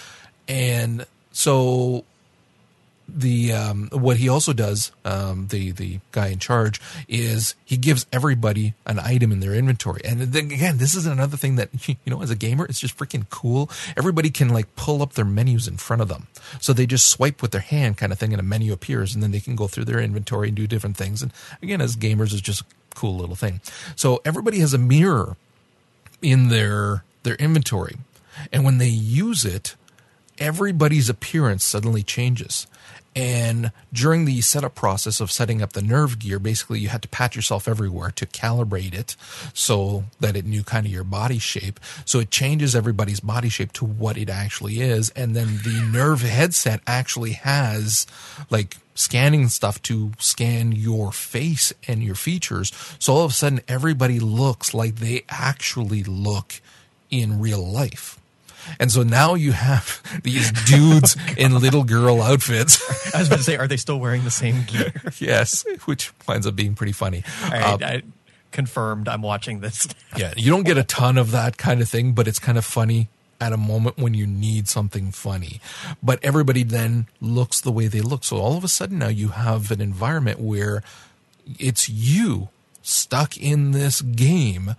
And so the um, what he also does, um, the the guy in charge, is he gives everybody an item in their inventory. And then again, this is another thing that [laughs] you know, as a gamer, it's just freaking cool. Everybody can like pull up their menus in front of them, so they just swipe with their hand, kind of thing, and a menu appears, and then they can go through their inventory and do different things. And again, as gamers, it's just a cool little thing. So everybody has a mirror in their their inventory, and when they use it, everybody's appearance suddenly changes. And during the setup process of setting up the nerve gear, basically you had to pat yourself everywhere to calibrate it so that it knew kind of your body shape. So it changes everybody's body shape to what it actually is. And then the nerve headset actually has like scanning stuff to scan your face and your features. So all of a sudden everybody looks like they actually look in real life. And so now you have [laughs] these dudes [laughs] in little girl outfits. [laughs] I was about to say, are they still wearing the same gear? yes, which winds up being pretty funny. uh, I, confirmed. I'm watching this. yeah, you don't get a ton of that kind of thing, but it's kind of funny at a moment when you need something funny. But everybody then looks the way they look. So all of a sudden now you have an environment where it's you stuck in this game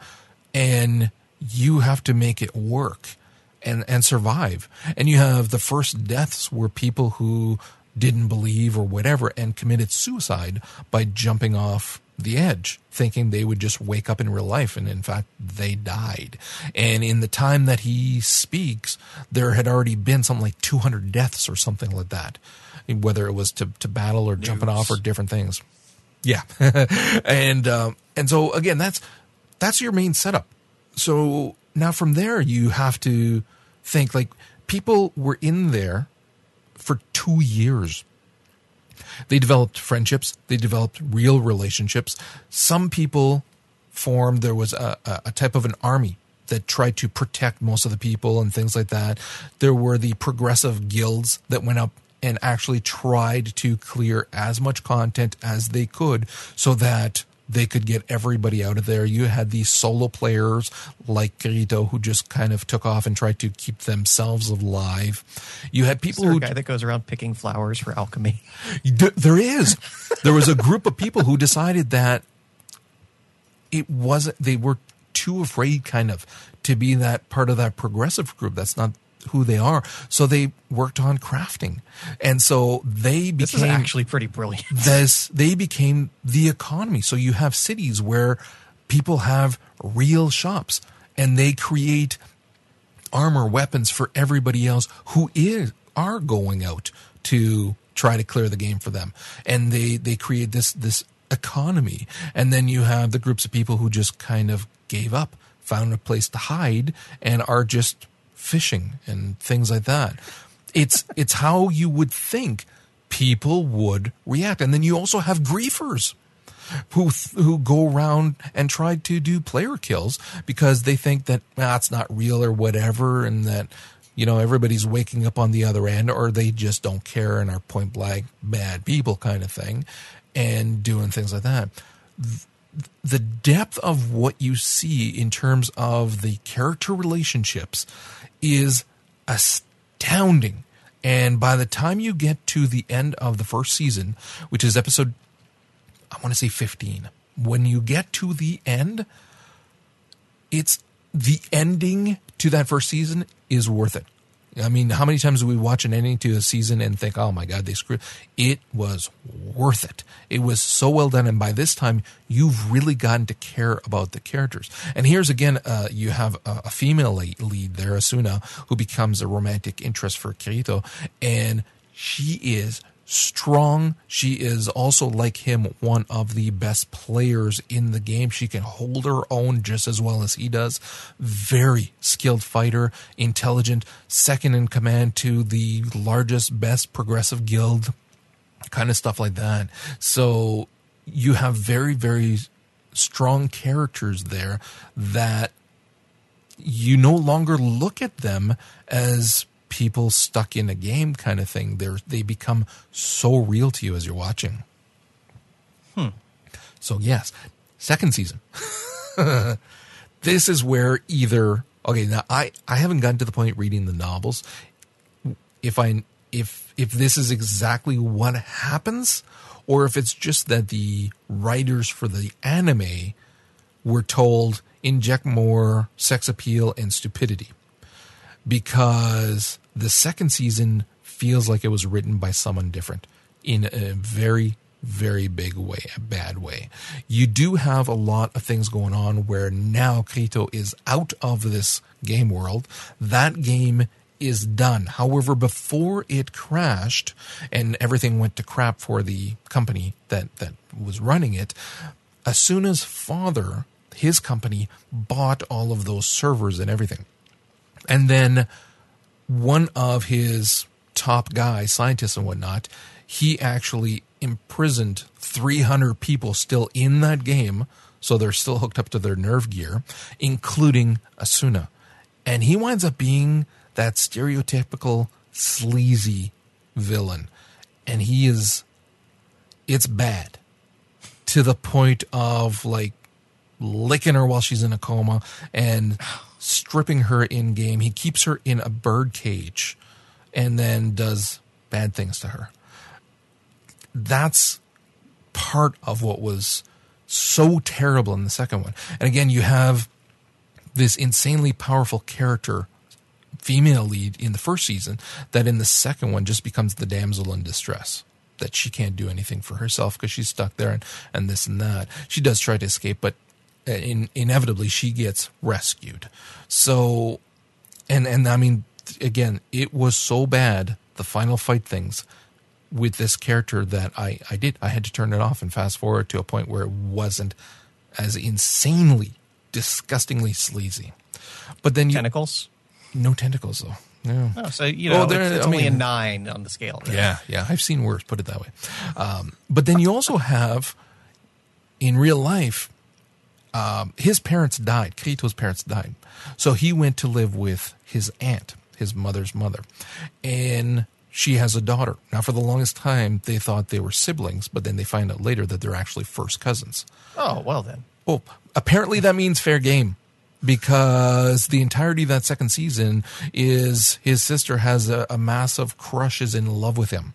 and you have to make it work and and survive. And you have the first deaths were people who didn't believe or whatever and committed suicide by jumping off the edge, thinking they would just wake up in real life. And in fact, they died. And in the time that he speaks, there had already been something like 200 deaths or something like that, whether it was to, to battle or News. jumping off or different things. Yeah. [laughs] and, um, and so again, that's, that's your main setup. So now from there, you have to think like people were in there for two years. They developed friendships. They developed real relationships. Some people formed, there was a, a type of an army that tried to protect most of the people and things like that. There were the progressive guilds that went up and actually tried to clear as much content as they could so that they could get everybody out of there. You had these solo players like Kirito who just kind of took off and tried to keep themselves alive. You had people who a guy that goes around picking flowers for alchemy. [laughs] There is. there was a group of people who decided that it wasn't. They were too afraid, kind of, to be that part of that progressive group. That's not who they are. So they worked on crafting, and so they became This is actually pretty brilliant. [laughs] this they became the economy. So you have cities where people have real shops and they create armor weapons for everybody else who is are going out to try to clear the game for them. And they they create this this economy. And then you have the groups of people who just kind of gave up, found a place to hide and are just fishing and things like that. It's it's how you would think people would react. And then you also have griefers who who go around and try to do player kills because they think that ah, it's not real or whatever, and that you know everybody's waking up on the other end, or they just don't care and are point blank bad people kind of thing, and doing things like that. The depth of what you see in terms of the character relationships is astounding. And by the time you get to the end of the first season, which is episode I want to say 15. When you get to the end, it's the ending to that first season is worth it. I mean, how many times do we watch an ending to a season and think, oh my God, they screwed? It was worth it. It was so well done. And by this time, you've really gotten to care about the characters. And here's again, uh, you have a, a female lead there, Asuna, who becomes a romantic interest for Kirito. And she is strong. She is also, like him, one of the best players in the game. She can hold her own just as well as he does. Very skilled fighter, intelligent, second in command to the largest, best progressive guild, kind of stuff like that. So you have very, very strong characters there that you no longer look at them as people stuck in a game kind of thing. They're, they become so real to you as you're watching. Hmm. So yes, second season. [laughs] this is where either okay now I I haven't gotten to the point reading the novels. If I if if this is exactly what happens, or if it's just that the writers for the anime were told inject more sex appeal and stupidity because the second season feels like it was written by someone different in a very very big way, a bad way. You do have a lot of things going on where now Kirito is out of this game world. That game is done. However, before it crashed and everything went to crap for the company that, that was running it, Asuna's father, his company, bought all of those servers and everything. And then one of his top guys, scientists and whatnot, he actually imprisoned 300 people still in that game. So they're still hooked up to their nerve gear, including Asuna. And he winds up being that stereotypical sleazy villain. And he is, it's bad to the point of like licking her while she's in a coma and stripping her in game. He keeps her in a bird cage and then does bad things to her. That's part of what was so terrible in the second one. And again, you have this insanely powerful character, female lead in the first season, that in the second one just becomes the damsel in distress. That she can't do anything for herself because she's stuck there and, and this and that. She does try to escape, but in, inevitably she gets rescued. So, and and I mean, again, it was so bad the final fight things with this character that I I did I had to turn it off and fast forward to a point where it wasn't as insanely, disgustingly sleazy. But then you, Tentacles? no tentacles though. No. Oh, so you know Well, it's, it's I only a nine on the scale. right? Yeah, yeah. I've seen worse, put it that way. Um, but then you also have, in real life, um, his parents died. Kirito's parents died. So he went to live with his aunt, his mother's mother. And she has a daughter. Now, for the longest time, they thought they were siblings, but then they find out later that they're actually first cousins. Oh well then. Well, apparently that means fair game because the entirety of that second season is his sister has a, a massive crush is in love with him.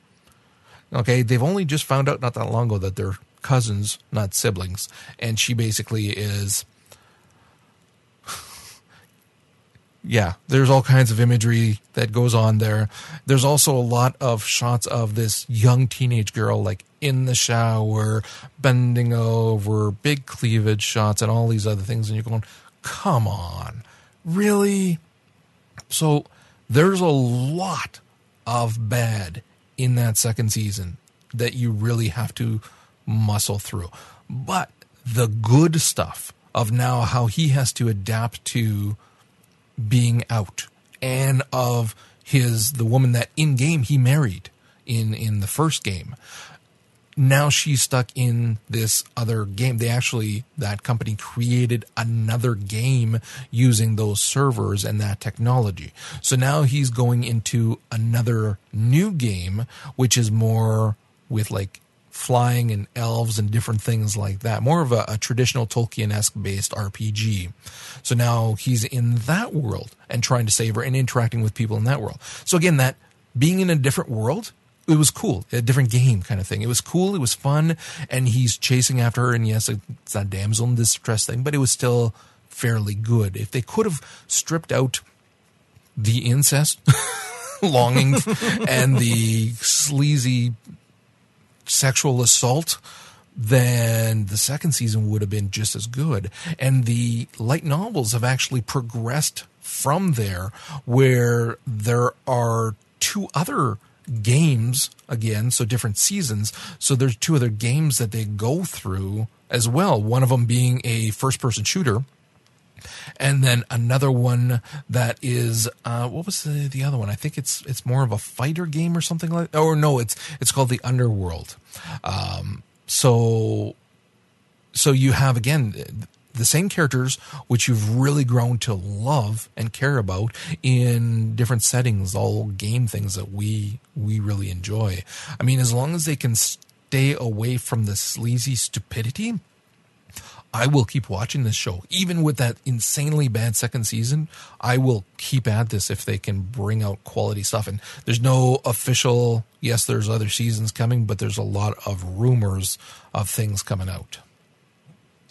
Okay, they've only just found out not that long ago that they're cousins, not siblings, and she basically is. yeah, there's all kinds of imagery that goes on there. There's also a lot of shots of this young teenage girl, like in the shower, bending over, big cleavage shots, and all these other things. And you're going, come on, really? So there's a lot of bad in that second season that you really have to muscle through. But the good stuff of now how he has to adapt to being out and of his the woman that in game he married in in the first game now she's stuck in this other game. They actually, that company created another game using those servers and that technology. So now he's going into another new game, which is more with like flying and elves and different things like that. More of a, a traditional Tolkien esque based RPG. So now he's in that world and trying to save her and interacting with people in that world. So again, that being in a different world it was cool, a different game kind of thing. It was cool, it was fun, and he's chasing after her. And yes, it's that damsel in distress thing, but it was still fairly good. If they could have stripped out the incest [laughs] longing [laughs] and the sleazy sexual assault, then the second season would have been just as good. And the light novels have actually progressed from there, where there are two other games again, so different seasons. So there's two other games that they go through as well. One of them being a first person shooter. And then another one that is uh, what was the, the other one? I think it's it's more of a fighter game or something like. Or no, it's it's called the Underworld. Um, so so you have again the same characters which you've really grown to love and care about in different settings, all game things that we we really enjoy. I mean, as long as they can stay away from the sleazy stupidity, I will keep watching this show. Even with that insanely bad second season, I will keep at this if they can bring out quality stuff. And there's no official, yes, there's other seasons coming, but there's a lot of rumors of things coming out.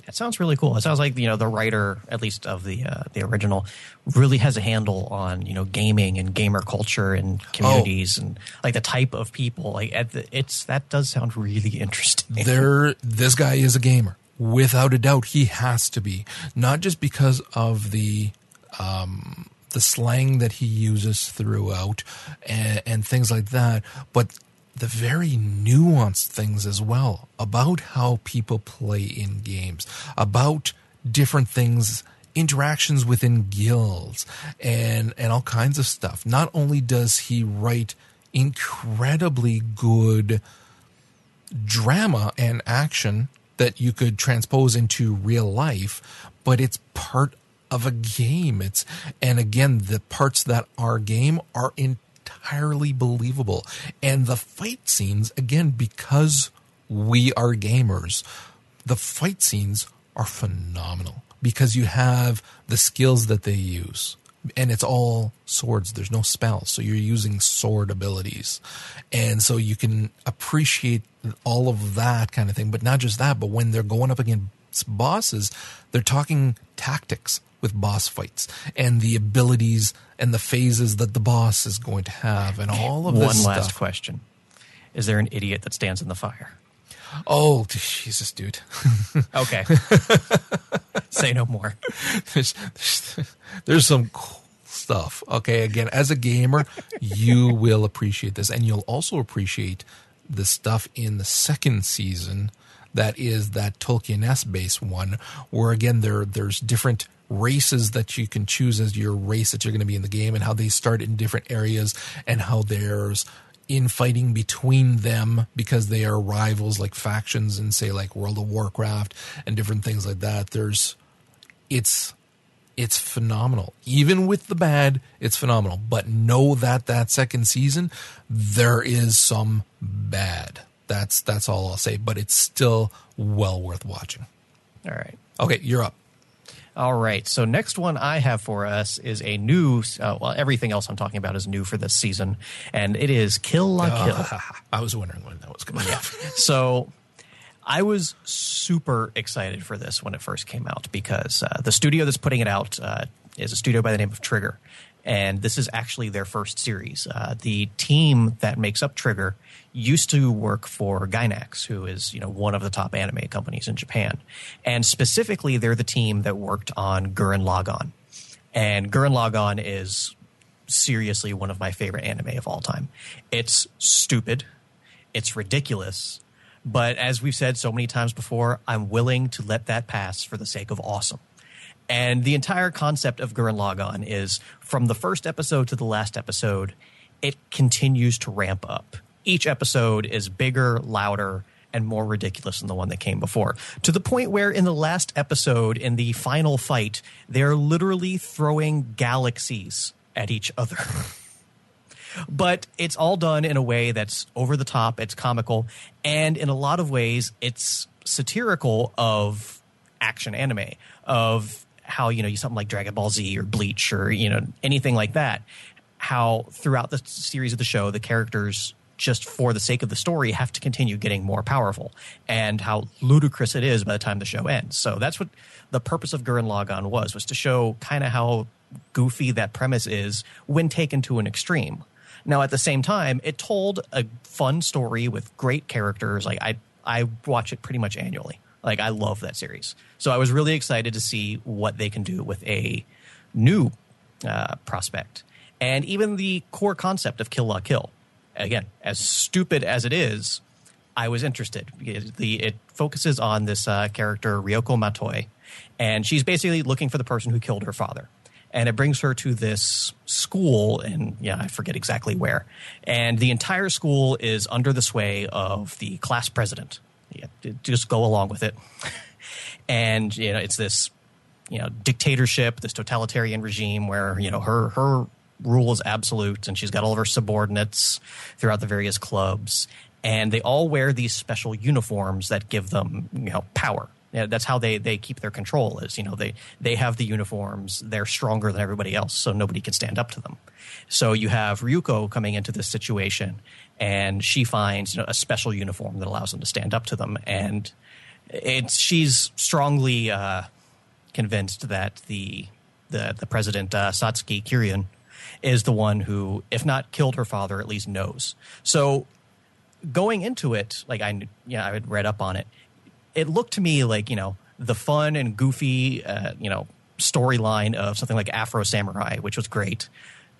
It sounds really cool. It sounds like you know the writer, at least of the uh, the original, really has a handle on you know gaming and gamer culture and communities oh. and like the type of people. Like it's that does sound really [laughs] interesting. There, this guy is a gamer without a doubt. He has to be not just because of the um, the slang that he uses throughout and, and things like that, but the very nuanced things as well about how people play in games, about different things, interactions within guilds, and, and all kinds of stuff. Not only does he write incredibly good drama and action that you could transpose into real life, but it's part of a game. It's and again the parts that are game are entirely believable. And the fight scenes, again, because we are gamers, the fight scenes are phenomenal because you have the skills that they use. And it's all swords. There's no spells. So you're using sword abilities. And so you can appreciate all of that kind of thing. But not just that, but when they're going up against bosses, they're talking tactics with boss fights and the abilities and the phases that the boss is going to have and all of this One last stuff. question. Is there an idiot that stands in the fire? Oh, Jesus, dude. [laughs] okay. Say no more. There's, there's, there's some cool stuff. Okay. Again, as a gamer, you will appreciate this and you'll also appreciate the stuff in the second season that is that Tolkien esque based one, where again there there's different races that you can choose as your race that you're going to be in the game and how they start in different areas and how there's infighting between them because they are rivals like factions in say like World of Warcraft and different things like that. There's it's it's phenomenal. Even with the bad, it's phenomenal. But know that that second season there is some bad. That's that's all I'll say, but it's still well worth watching. All right. Okay, you're up. All right. So next one I have for us is a new. Uh, well, everything else I'm talking about is new for this season, and it is Kill La Kill. [laughs] I was wondering when that was coming. [laughs] Yeah. so I was super excited for this when it first came out because uh, the studio that's putting it out uh, is a studio by the name of Trigger. And this is actually their first series. Uh, the team that makes up Trigger used to work for Gainax, who is you know one of the top anime companies in Japan, and specifically they're the team that worked on Gurren Lagann, and Gurren Lagann is seriously one of my favorite anime of all time. It's stupid, it's ridiculous, but as we've said so many times before, I'm willing to let that pass for the sake of awesome. And the entire concept of Gurren Lagann is from the first episode to the last episode, it continues to ramp up. Each episode is bigger, louder, and more ridiculous than the one that came before. To the point where in the last episode, in the final fight, they're literally throwing galaxies at each other. [laughs] but it's all done in a way that's over the top, it's comical, and in a lot of ways, it's satirical of action anime, of how, you know, something like Dragon Ball Z or Bleach or, you know, anything like that. How throughout the series of the show, the characters just for the sake of the story have to continue getting more powerful and how ludicrous it is by the time the show ends. So that's what the purpose of Gurren Lagann was, was to show kind of how goofy that premise is when taken to an extreme. Now, at the same time, it told a fun story with great characters. Like I, I watch it pretty much annually. Like I love that series. So I was really excited to see what they can do with a new uh, prospect. And even the core concept of Kill La Kill. Again, as stupid as it is, I was interested. It, the, it focuses on this uh, character, Ryuko Matoi, and she's basically looking for the person who killed her father and it brings her to this school and yeah i forget exactly where. And the entire school is under the sway of the class president. Yeah, just go along with it. [laughs] And you know it's this you know dictatorship this totalitarian regime where you know her her rule is absolute and she's got all of her subordinates throughout the various clubs. And they all wear these special uniforms that give them you know power that's how they, they keep their control is, you know, they, they have the uniforms. They're stronger than everybody else, so nobody can stand up to them. So you have Ryuko coming into this situation and she finds, you know, a special uniform that allows them to stand up to them. And it's, she's strongly, uh, convinced that the, the, the president, uh, Satsuki Kiryuin is the one who, if not killed her father, at least knows. So going into it, like I, yeah, I had read up on it it looked to me like you know the fun and goofy uh, you know storyline of something like Afro Samurai, which was great,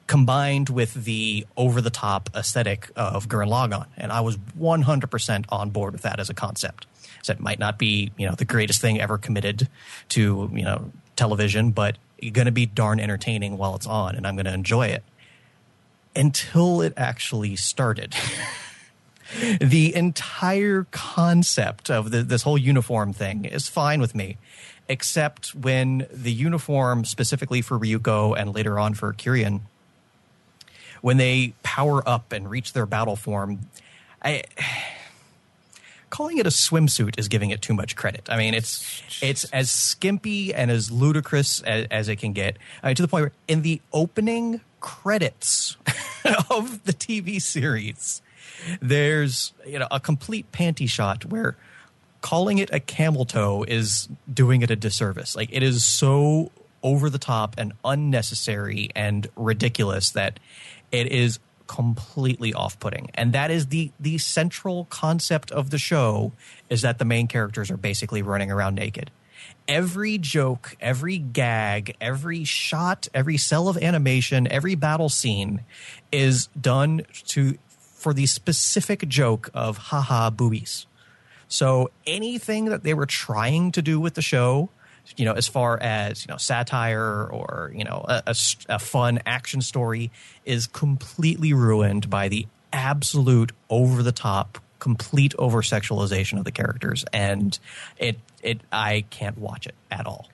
combined with the over the top aesthetic of Gurren Lagann, and I was 100% on board with that as a concept. So it might not be you know the greatest thing ever committed to you know television, but it's going to be darn entertaining while it's on, and I'm going to enjoy it until it actually started. [laughs] the entire concept of the, this whole uniform thing is fine with me, except when the uniform specifically for Ryuko and later on for Kiryuin, when they power up and reach their battle form, I calling it a swimsuit is giving it too much credit. I mean, it's it's as skimpy and as ludicrous as, as it can get, I mean, to the point where in the opening credits [laughs] of the TV series, there's you know a complete panty shot where calling it a camel toe is doing it a disservice. Like it is so over the top and unnecessary and ridiculous that it is completely off-putting. And that is the the central concept of the show is that the main characters are basically running around naked. Every joke, every gag, every shot, every cell of animation, every battle scene is done to for the specific joke of haha boobies. So anything that they were trying to do with the show, you know, as far as you know, satire or you know, a, a, a fun action story, is completely ruined by the absolute over the top, complete over sexualization of the characters, and it it I can't watch it at all.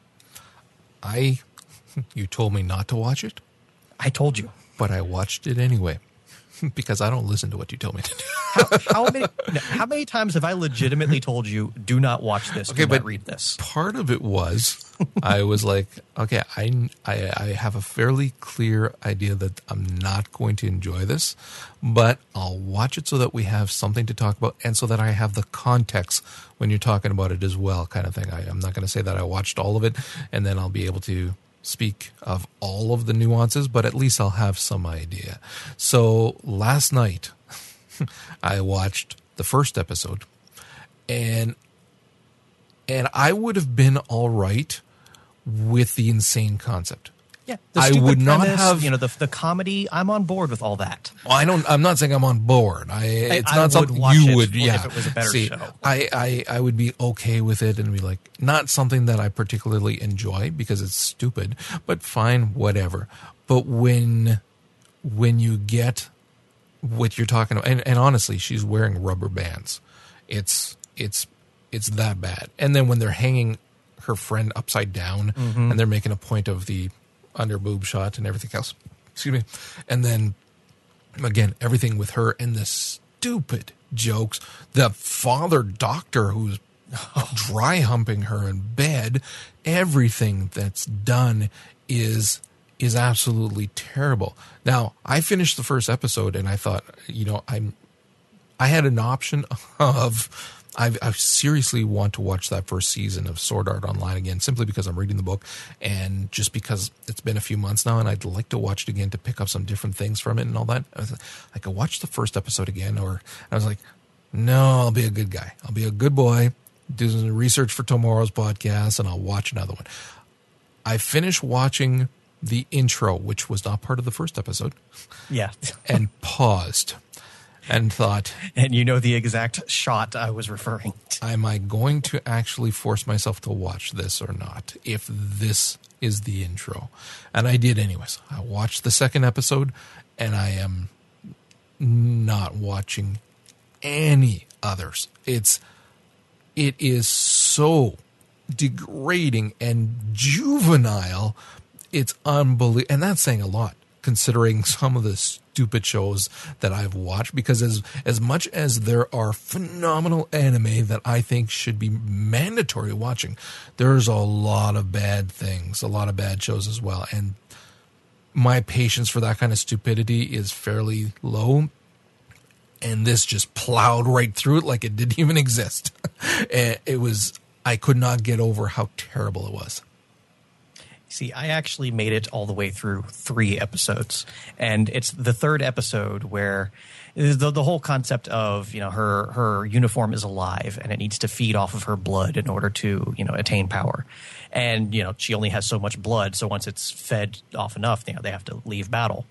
I, [laughs] you told me not to watch it. I told you, but I watched it anyway. [laughs] because I don't listen to what you tell me to do. How, how many how many times have I legitimately told you do not watch this, do not read this? part of it was I was like, okay, I, I I have a fairly clear idea that I'm not going to enjoy this, but I'll watch it so that we have something to talk about and so that I have the context when you're talking about it as well, kind of thing. I, I'm not going to say that I watched all of it and then I'll be able to speak of all of the nuances, but at least I'll have some idea. So last night, [laughs] I watched the first episode, and and I would have been all right with the insane concept. Yeah, I would not premise, have- you know the the comedy. I'm on board with all that. Well, I don't. I'm not saying I'm on board. I. It's I not would something watch you it would. if Yeah. it was a better See, show. I, I I would be okay with it and be like not something that I particularly enjoy because it's stupid. But fine, whatever. But when when you get what you're talking about, and, and honestly, she's wearing rubber bands. It's it's it's that bad. And then when they're hanging her friend upside down Mm-hmm. and they're making a point of the under boob shot and everything else. Excuse me. And then again, everything with her and the stupid jokes. The father doctor who's [laughs] dry humping her in bed. Everything that's done is is absolutely terrible. Now, I finished the first episode and I thought, you know, I'm I had an option [laughs] of I, I seriously want to watch that first season of Sword Art Online again, simply because I'm reading the book, and just because it's been a few months now, and I'd like to watch it again to pick up some different things from it and all that. I, was, I could watch the first episode again, or I was like, no, I'll be a good guy. I'll be a good boy, do some research for tomorrow's podcast, and I'll watch another one. I finished watching the intro, which was not part of the first episode, Yeah, and paused and thought, and you know the exact shot I was referring to. am I going to actually force myself to watch this or not if this is the intro? And I did anyways. I watched the second episode and I am not watching any others. It's it is so degrading and juvenile. It's unbelievable. And that's saying a lot considering some of the stupid shows that I've watched because as as much as there are phenomenal anime that I think should be mandatory watching, there's a lot of bad things, a lot of bad shows as well. And my patience for that kind of stupidity is fairly low and this just plowed right through it like it didn't even [laughs] exist. [laughs] It was I could not get over how terrible it was. See, I actually made it all the way through three episodes, and it's the third episode where the the whole concept of you know her her uniform is alive and it needs to feed off of her blood in order to you know attain power, and you know she only has so much blood, so once it's fed off enough, you know they have to leave battle.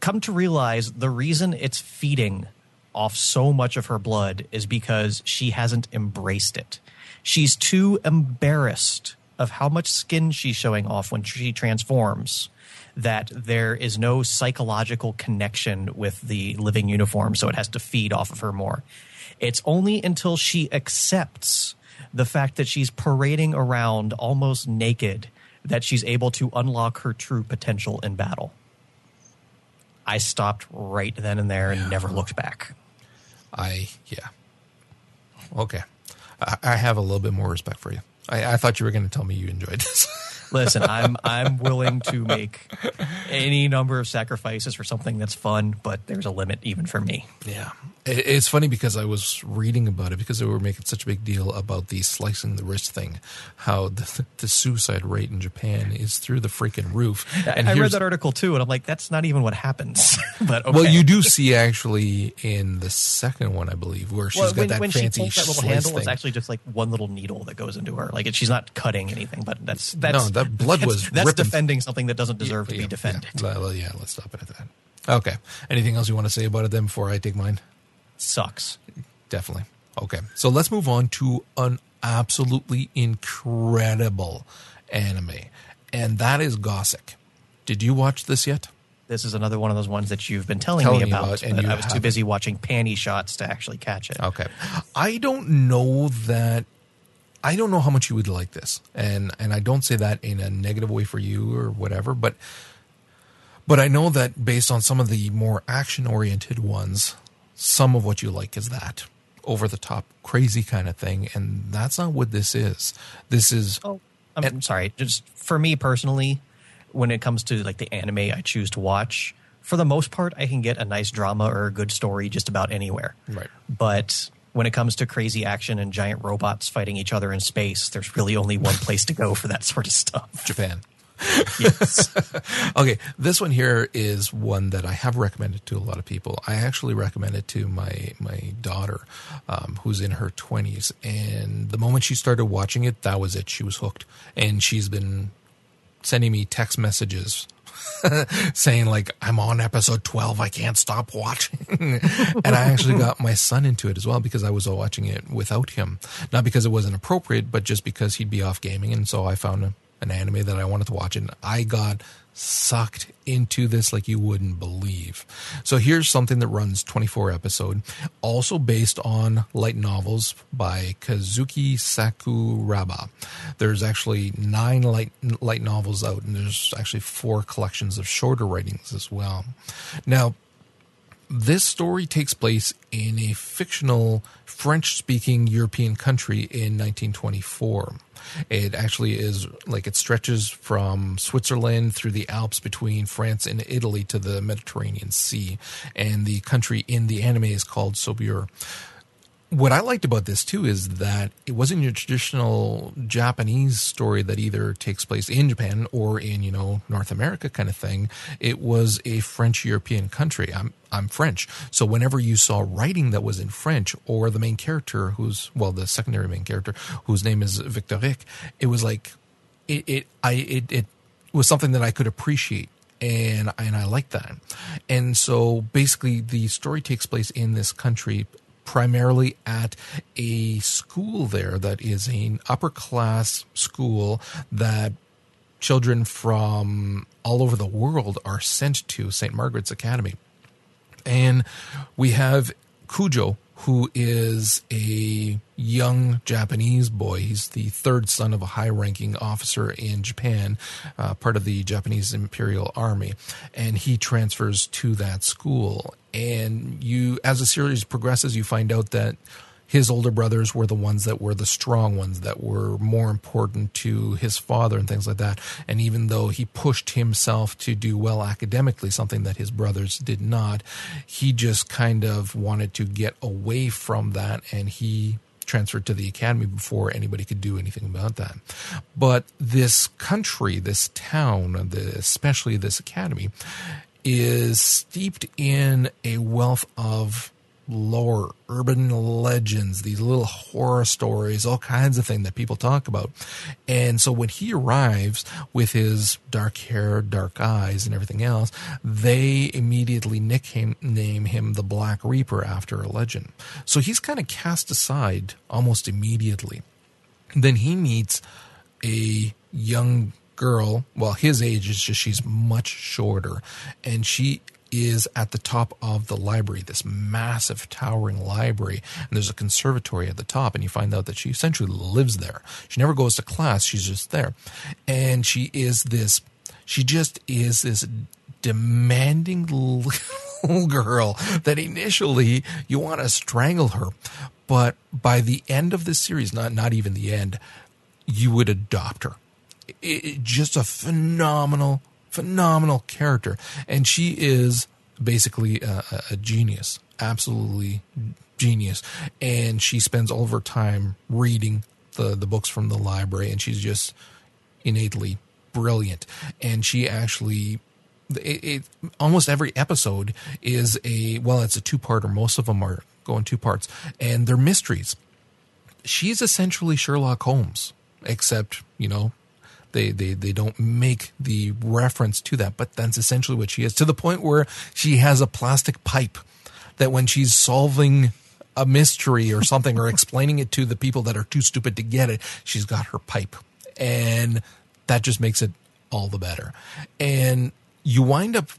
Come to realize the reason it's feeding off so much of her blood is because she hasn't embraced it. She's too embarrassed of how much skin she's showing off when she transforms that there is no psychological connection with the living uniform, so it has to feed off of her more. It's only until she accepts the fact that she's parading around almost naked that she's able to unlock her true potential in battle. I stopped right then and there and never looked back. I yeah. Okay. I, I have a little bit more respect for you. I, I thought you were going to tell me you enjoyed this. [laughs] Listen, I'm I'm willing to make any number of sacrifices for something that's fun, but there's a limit even for me. Yeah. It, it's funny because I was reading about it because they were making such a big deal about the slicing the wrist thing, how the, the suicide rate in Japan is through the freaking roof. I, I read that article too, and I'm like, that's not even what happens. [laughs] but okay. Well, you do see actually in the second one, I believe, where she's Well, got when, that when she fancy pulls that little handle, thing. it's actually just like one little needle that goes into her. Like she's not cutting anything, but that's that's No, that blood was that's ripping- defending something that doesn't deserve to Yeah, be defended. Yeah, Well, yeah, let's stop it at that. Okay. Anything else you want to say about it then before I take mine? Sucks. Definitely. Okay. So let's move on to an absolutely incredible anime, and that is Gosick. Did you watch this yet? This is another one of those ones that you've been telling, Telling me about, about, and I was too haven't. busy watching panty shots to actually catch it. Okay. I don't know that I don't know how much you would like this. And and I don't say that in a negative way for you or whatever, but But I know that based on some of the more action oriented ones, some of what you like is that over the top, crazy kind of thing. And that's not what this is. This is. Oh, I'm sorry. Just for me personally, when it comes to like the anime I choose to watch, for the most part, I can get a nice drama or a good story just about anywhere. Right. But when it comes to crazy action and giant robots fighting each other in space, there's really only one place to go for that sort of stuff. Japan. [laughs] Yes. [laughs] Okay, this one here is one that I have recommended to a lot of people. I actually recommended to my my daughter, um, who's in her twenties, and the moment she started watching it, that was it. She was hooked, and she's been sending me text messages [laughs] saying like I'm on episode 12 I can't stop watching. [laughs] And I actually got my son into it as well because I was watching it without him. Not because it wasn't appropriate but just because he'd be off gaming. And so I found a, an anime that I wanted to watch and I got sucked into this like you wouldn't believe. So here's something that runs 24 episode, also based on light novels by Kazuki Sakuraba. There's actually nine light light novels out, and there's actually four collections of shorter writings as well. Now, this story takes place in a fictional French speaking European country in 1924. It actually is like it stretches from Switzerland through the Alps between France and Italy to the Mediterranean Sea. And the country in the anime is called Sobur what I liked about this too is that it wasn't your traditional Japanese story that either takes place in Japan or in you know North America kind of thing. It was a French European country. I'm I'm French, so whenever you saw writing that was in French or the main character, who's well the secondary main character, whose name is Victorique, it was like it it I it it was something that I could appreciate and and I like that. And so basically, the story takes place in this country, primarily at a school there that is an upper class school that children from all over the world are sent to St. Margaret's Academy. And we have Kujo, who is a young Japanese boy. He's the third son of a high ranking officer in Japan, uh, part of the Japanese Imperial Army. And he transfers to that school. And you, as the series progresses, you find out that his older brothers were the ones that were the strong ones that were more important to his father and things like that. And even though he pushed himself to do well academically, something that his brothers did not, he just kind of wanted to get away from that and he transferred to the academy before anybody could do anything about that. But this country, this town, especially this academy, is steeped in a wealth of lore, urban legends, these little horror stories, all kinds of things that people talk about. And so when he arrives with his dark hair, dark eyes, and everything else, they immediately nickname name him the Black Reaper after a legend. So he's kind of cast aside almost immediately. Then he meets a young girl. Well, his age is just she's much shorter, and she is at the top of the library, this massive towering library, and there's a conservatory at the top, and you find out that she essentially lives there. She never goes to class, she's just there. And she is this, she just is this demanding little [laughs] girl that initially you want to strangle her. But by the end of the series, not, not even the end, you would adopt her. It, it, just a phenomenal phenomenal character, and she is basically a, a genius, absolutely genius. And she spends all of her time reading the the books from the library, and she's just innately brilliant. And she actually it, it, almost every episode is a well it's a two-parter most of them are going two parts and they're mysteries she's essentially sherlock holmes except you know they, they, they don't make the reference to that, but that's essentially what she is to the point where she has a plastic pipe that when she's solving a mystery or something or explaining it to the people that are too stupid to get it, she's got her pipe. And that just makes it all the better. And you wind up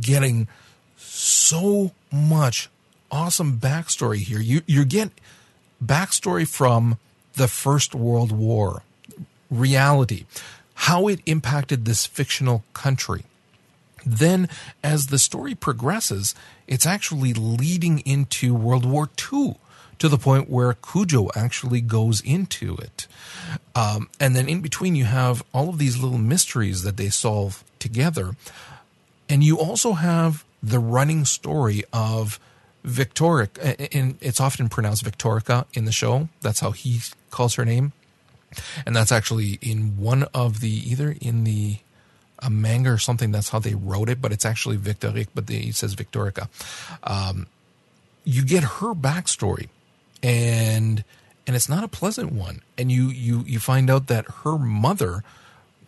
getting so much awesome backstory here. You you get backstory from the First World War, reality, how it impacted this fictional country. Then, as the story progresses, it's actually leading into World War II to the point where Kujo actually goes into it. Um, and then in between, you have all of these little mysteries that they solve together. And you also have the running story of Victorica, and it's often pronounced Victorica in the show. That's how he calls her name. And that's actually in one of the, either in the a manga or something. That's how they wrote it, but it's actually Victorique, but they, it says Victorica. Um, you get her backstory, and and it's not a pleasant one. And you you you find out that her mother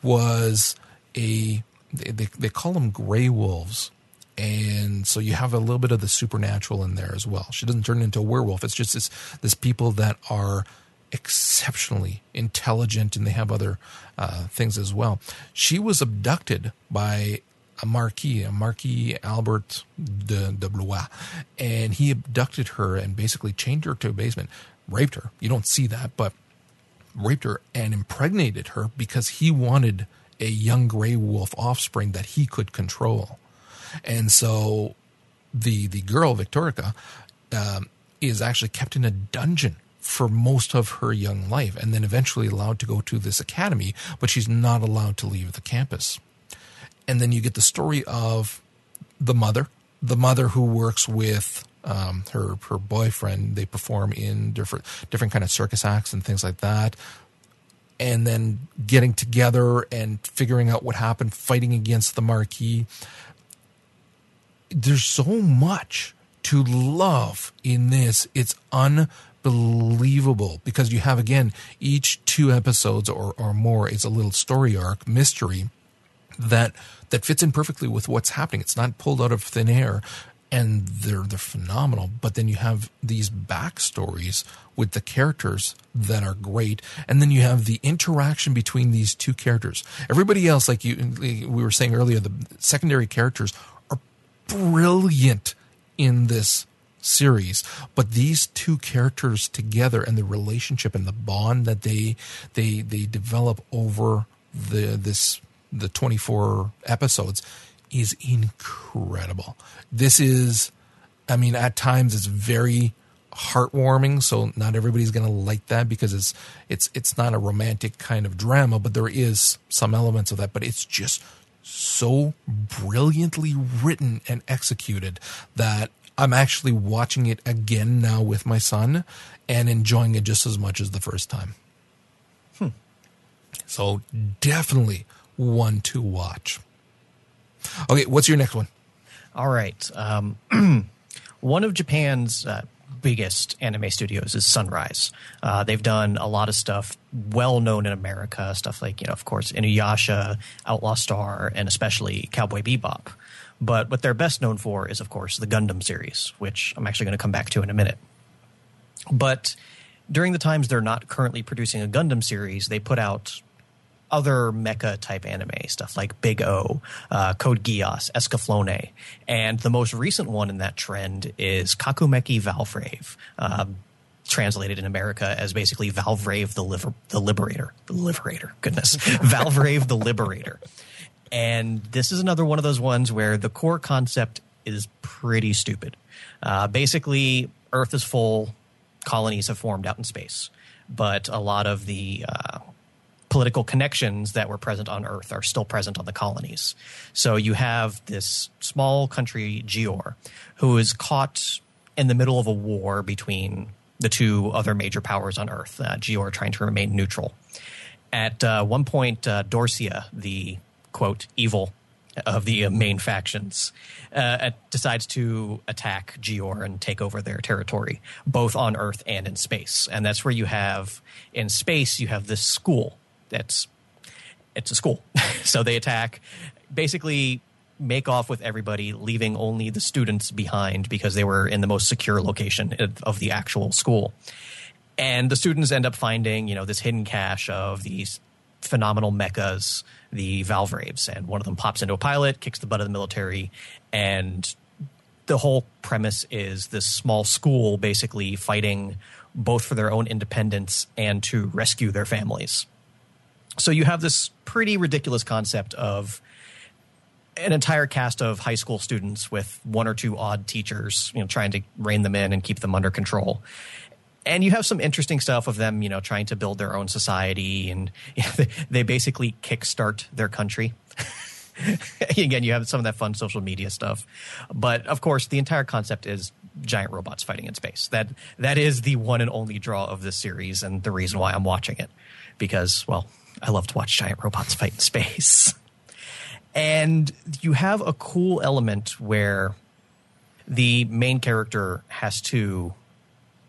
was a they they call them gray wolves. And so you have a little bit of the supernatural in there as well. She doesn't turn into a werewolf. It's just this this people that are exceptionally intelligent and they have other uh, things as well. She was abducted by a marquis, a Marquis Albert de, de Blois, and he abducted her and basically chained her to a basement, raped her. You don't see that, but raped her and impregnated her because he wanted a young gray wolf offspring that he could control. And so the the girl Victorica um, is actually kept in a dungeon for most of her young life and then eventually allowed to go to this academy, but she's not allowed to leave the campus. And then you get the story of the mother, the mother who works with um, her her boyfriend. They perform in different different kind of circus acts and things like that. And then getting together and figuring out what happened, fighting against the Marquis. There's so much to love in this. It's un believable because you have again each two episodes or, or more is a little story arc mystery that that fits in perfectly with what's happening. It's not pulled out of thin air and they're they're phenomenal. But then you have these backstories with the characters that are great and then you have the interaction between these two characters. Everybody else like you we were saying earlier the secondary characters are brilliant in this series but these two characters together and the relationship and the bond that they they they develop over the this the 24 episodes is incredible. This is i mean at times it's very heartwarming so not everybody's going to like that because it's it's it's not a romantic kind of drama but there is some elements of that but it's just so brilliantly written and executed that I'm actually watching it again now with my son and enjoying it just as much as the first time. Hmm. So definitely one to watch. Okay, what's your next one? All right. Um, [clears throat] one of Japan's uh, biggest anime studios is Sunrise. Uh, they've done a lot of stuff well known in America, stuff like, you know, of course, Inuyasha, Outlaw Star, and especially Cowboy Bebop. But what they're best known for is, of course, the Gundam series, which I'm actually going to come back to in a minute. But during the times they're not currently producing a Gundam series, they put out other mecha type anime stuff like Big O, uh, Code Geass, Escaflowne, and the most recent one in that trend is Kakumeiki Valvrave. Uh, translated in America as basically Valvrave the, liver- the Liberator. The Liberator, goodness. [laughs] Valvrave the Liberator. And this is another one of those ones where the core concept is pretty stupid. Uh, basically, Earth is full, colonies have formed out in space, but a lot of the uh, political connections that were present on Earth are still present on the colonies. So you have this small country, Gior, who is caught in the middle of a war between the two other major powers on Earth, uh, Gior trying to remain neutral. At uh, one point, uh, Dorsia, the quote evil of the uh, main factions uh, decides to attack Gior and take over their territory, both on Earth and in space. And that's where you have in space you have this school that's it's a school, [laughs] so they attack, basically make off with everybody, leaving only the students behind because they were in the most secure location of the actual school. And the students end up finding, you know, this hidden cache of these phenomenal mechas, the Valvraves, and one of them pops into a pilot, kicks the butt of the military, and the whole premise is this small school basically fighting both for their own independence and to rescue their families. So you have this pretty ridiculous concept of an entire cast of high school students with one or two odd teachers, you know, trying to rein them in and keep them under control. And you have some interesting stuff of them, you know, trying to build their own society, and you know, they, they basically kickstart their country. [laughs] Again, you have some of that fun social media stuff, but of course, the entire concept is giant robots fighting in space. That that is the one and only draw of this series, and the reason why I'm watching it, because well, I love to watch giant robots fight in space. [laughs] And you have a cool element where the main character has to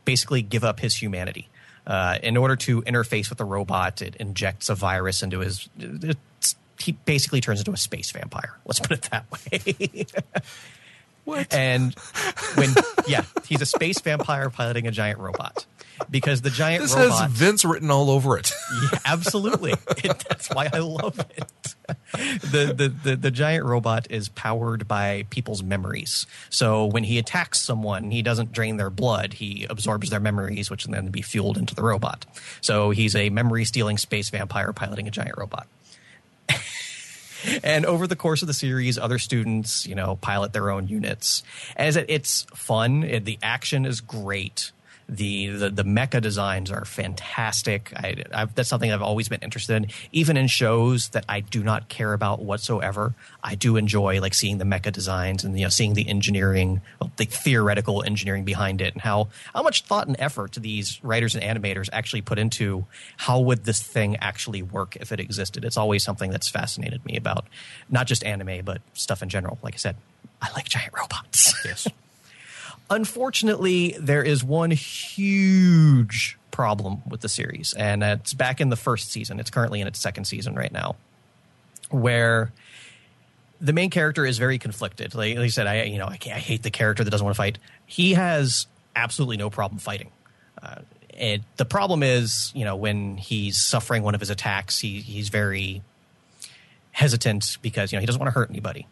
basically give up his humanity. Uh, in order to interface with the robot, it injects a virus into his. he basically turns into a space vampire. Let's put it that way. [laughs] What? and [laughs] when yeah, he's a space vampire piloting a giant robot because the giant this robot has Vince written all over it. [laughs] yeah, absolutely. [laughs] It, that's why I love it. The, the, the the giant robot is powered by people's memories. So when he attacks someone, he doesn't drain their blood. He absorbs their memories, which then be fueled into the robot. So he's a memory stealing space vampire piloting a giant robot. And over the course of the series, other students, you know, pilot their own units. As it's fun, the action is great. The, the the mecha designs are fantastic. I, I've, that's something I've always been interested in, even in shows that I do not care about whatsoever. I do enjoy like seeing the mecha designs and you know seeing the engineering, the theoretical engineering behind it, and how how much thought and effort these writers and animators actually put into how would this thing actually work if it existed. It's always something that's fascinated me about not just anime but stuff in general. Like I said, I like giant robots. Yes. [laughs] Unfortunately, there is one huge problem with the series, and it's back in the first season. It's currently in its second season right now, where the main character is very conflicted. Like, like I said, I you know I, I, hate the character that doesn't want to fight. He has absolutely no problem fighting. Uh, it, the problem is, you know, when he's suffering one of his attacks, he he's very hesitant because you know he doesn't want to hurt anybody.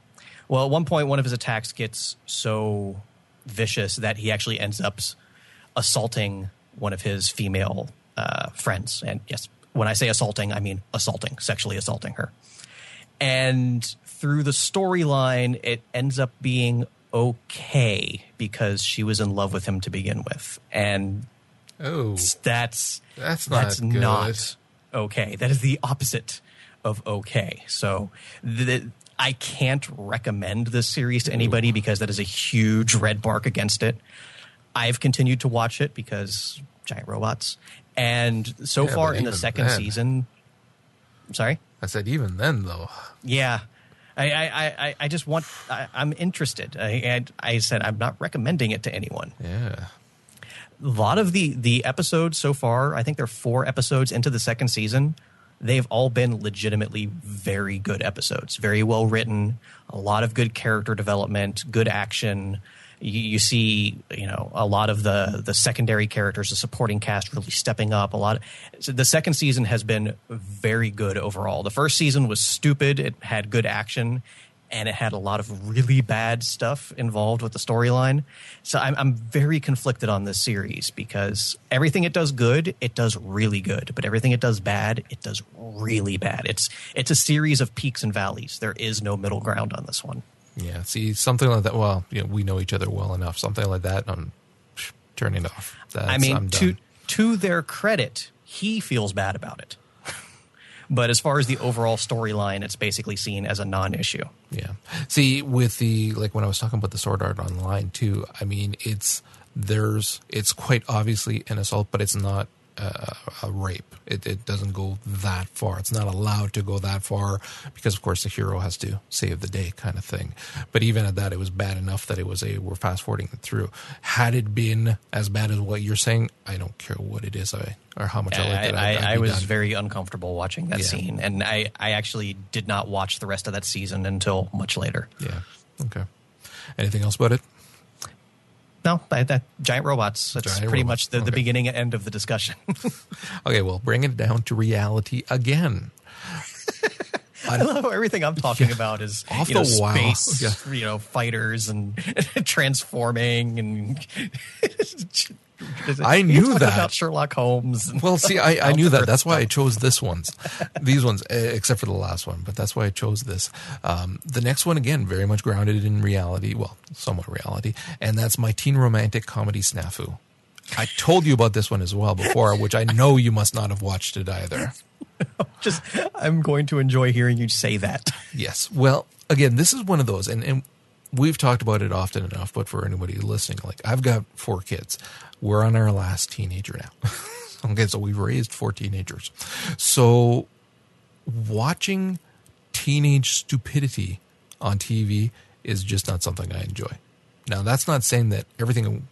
Well, at one point, one of his attacks gets so vicious that he actually ends up assaulting one of his female uh, friends. And yes, when I say assaulting, I mean assaulting, sexually assaulting her. And through the storyline, it ends up being okay because she was in love with him to begin with. And Oh, that's That's not that's good. not okay. That is the opposite of okay. So the, I can't recommend this series to anybody because that is a huge red mark against it. I've continued to watch it because giant robots, and so Yeah, far in the second then- season, sorry. I said even then though. Yeah. I, I, I, I just want, I, I'm interested. I, and I said, I'm not recommending it to anyone. Yeah. A lot of the, the episodes so far, I think there are four episodes into the second season. They've all been legitimately very good episodes, very well written, a lot of good character development, good action. You, you see, you know, a lot of the the secondary characters, the supporting cast, really stepping up. A lot. So the second season has been very good overall. The first season was stupid. It had good action, and it had a lot of really bad stuff involved with the storyline. So I'm, I'm very conflicted on this series because everything it does good, it does really good, but everything it does bad, it does really bad. It's it's a series of peaks and valleys. There is no middle ground on this one. Yeah. See, something like that. Well, you know, we know each other well enough. Something like that, I'm turning off. That's, I mean, to to their credit, he feels bad about it. But as far as the overall storyline, it's basically seen as a non-issue. Yeah. See, with the like when I was talking about the Sword Art Online too, I mean, it's there's it's quite obviously an assault, but it's not uh, a rape. It, it doesn't go that far. It's not allowed to go that far because, of course, the hero has to save the day, kind of thing. But even at that, it was bad enough that it was a we're fast forwarding it through. Had it been as bad as what you're saying, I don't care what it is, I or how much I, like I, it. I, I'd I was done. very uncomfortable watching that Yeah. scene, and I, I actually did not watch the rest of that season until much later. yeah. Okay. Anything else about it? No, I, that giant robots. That's Giant pretty robots, much the, the beginning and end of the discussion. [laughs] Okay, well, bring it down to reality again. [laughs] I love how everything I'm talking about is Off you know, the wow. space, you know, fighters and [laughs] transforming and I knew that. about Sherlock Holmes. [laughs] Well, see, I, I [laughs] knew that. That's why I chose this ones, these ones, except for the last one. But that's why I chose this. Um, the next one, again, very much grounded in reality. Well, somewhat reality, and that's my teen romantic comedy snafu. I told you about this one as well before, which I know you must not have watched it either. [laughs] Just, I'm going to enjoy hearing you say that. Yes. Well, again, this is one of those, and, and we've talked about it often enough, but for anybody listening, like I've got four kids. We're on our last teenager now. [laughs] okay, so we've raised four teenagers. So watching teenage stupidity on TV is just not something I enjoy. Now, that's not saying that everything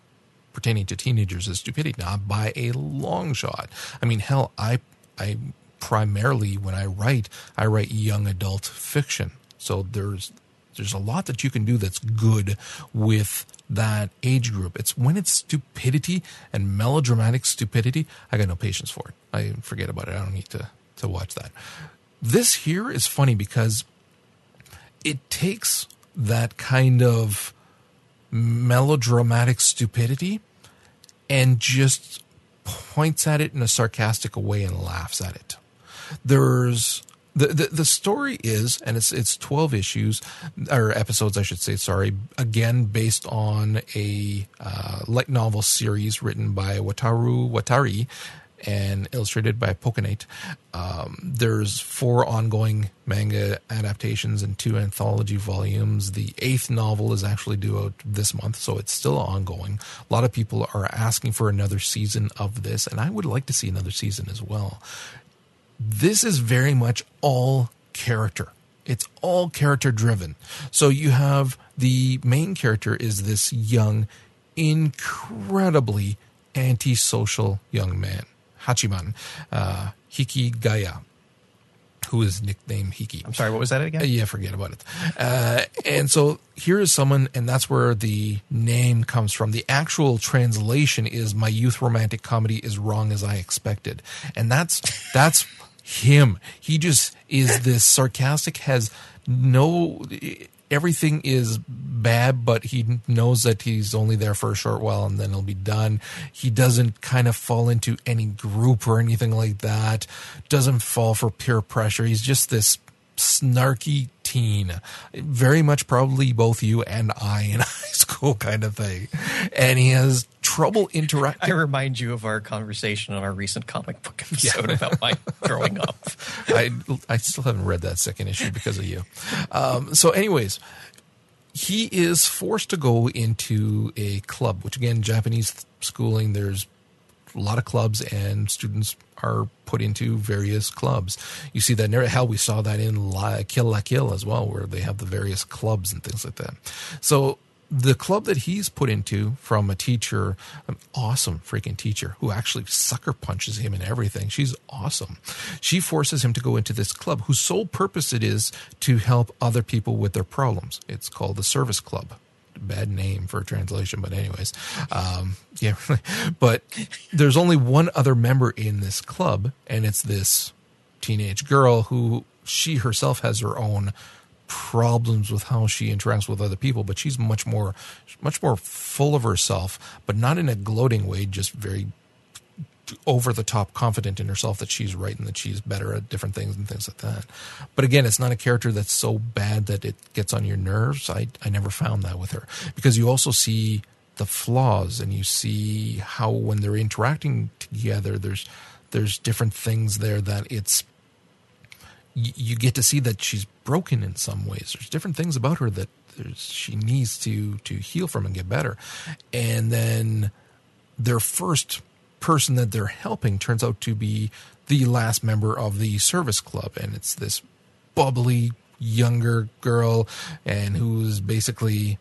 pertaining to teenagers is stupidity, not by a long shot. I mean, hell, I I primarily when I write, I write young adult fiction. So there's there's a lot that you can do that's good with that age group. It's when it's stupidity and melodramatic stupidity, I got no patience for it. I forget about it. I don't need to to watch that. This here is funny because it takes that kind of melodramatic stupidity and just points at it in a sarcastic way and laughs at it. There's the, the story is, and it's it's twelve issues or episodes, I should say. Sorry, again based on a uh, light novel series written by Wataru Watari and illustrated by Ponkan8. Um, there's four ongoing manga adaptations and two anthology volumes. The eighth novel is actually due out this month, so it's still ongoing. A lot of people are asking for another season of this, and I would like to see another season as well. This is very much all character. It's all character driven. So you have the main character is this young, incredibly antisocial young man. Hachiman, uh, Hikigaya, who is nicknamed Hiki. I'm sorry, what was that again? Uh, Yeah, forget about it. Uh, and so here is someone, and that's where the name comes from. The actual translation is "My youth romantic comedy is wrong as I expected," and that's that's him. He just is this sarcastic, has no everything is bad, but he knows that he's only there for a short while and then he'll be done. He doesn't kind of fall into any group or anything like that. Doesn't fall for peer pressure. He's just this snarky teen. Very much probably both you and I in [laughs] high school kind of thing. And he has trouble interacting. I remind you of our conversation on our recent comic book [laughs] episode about my growing up. [laughs] I I still haven't read that second issue because of you. Um, so, anyways, he is forced to go into a club, which again, Japanese schooling. There's a lot of clubs, and students are put into various clubs. You see that in hell. We saw that in La, Kill La Kill as well, where they have the various clubs and things like that. So the club that he's put into from a teacher, an awesome freaking teacher who actually sucker punches him and everything. She's awesome. She forces him to go into this club whose sole purpose it is to help other people with their problems. It's called the service club. Bad name for a translation, but anyways, um, yeah. [laughs] but there's only one other member in this club, and it's this teenage girl who she herself has her own problems with how she interacts with other people, but she's much more, much more full of herself, but not in a gloating way, just very over the top confident in herself that she's right and that she's better at different things and things like that. But again, it's not a character that's so bad that it gets on your nerves. I, I never found that with her because you also see the flaws and you see how when they're interacting together, there's, there's different things there that it's, you, you get to see that she's broken in some ways. There's different things about her that there's, she needs to to heal from and get better. And then their first person that they're helping turns out to be the last member of the service club, and it's this bubbly younger girl, and who's basically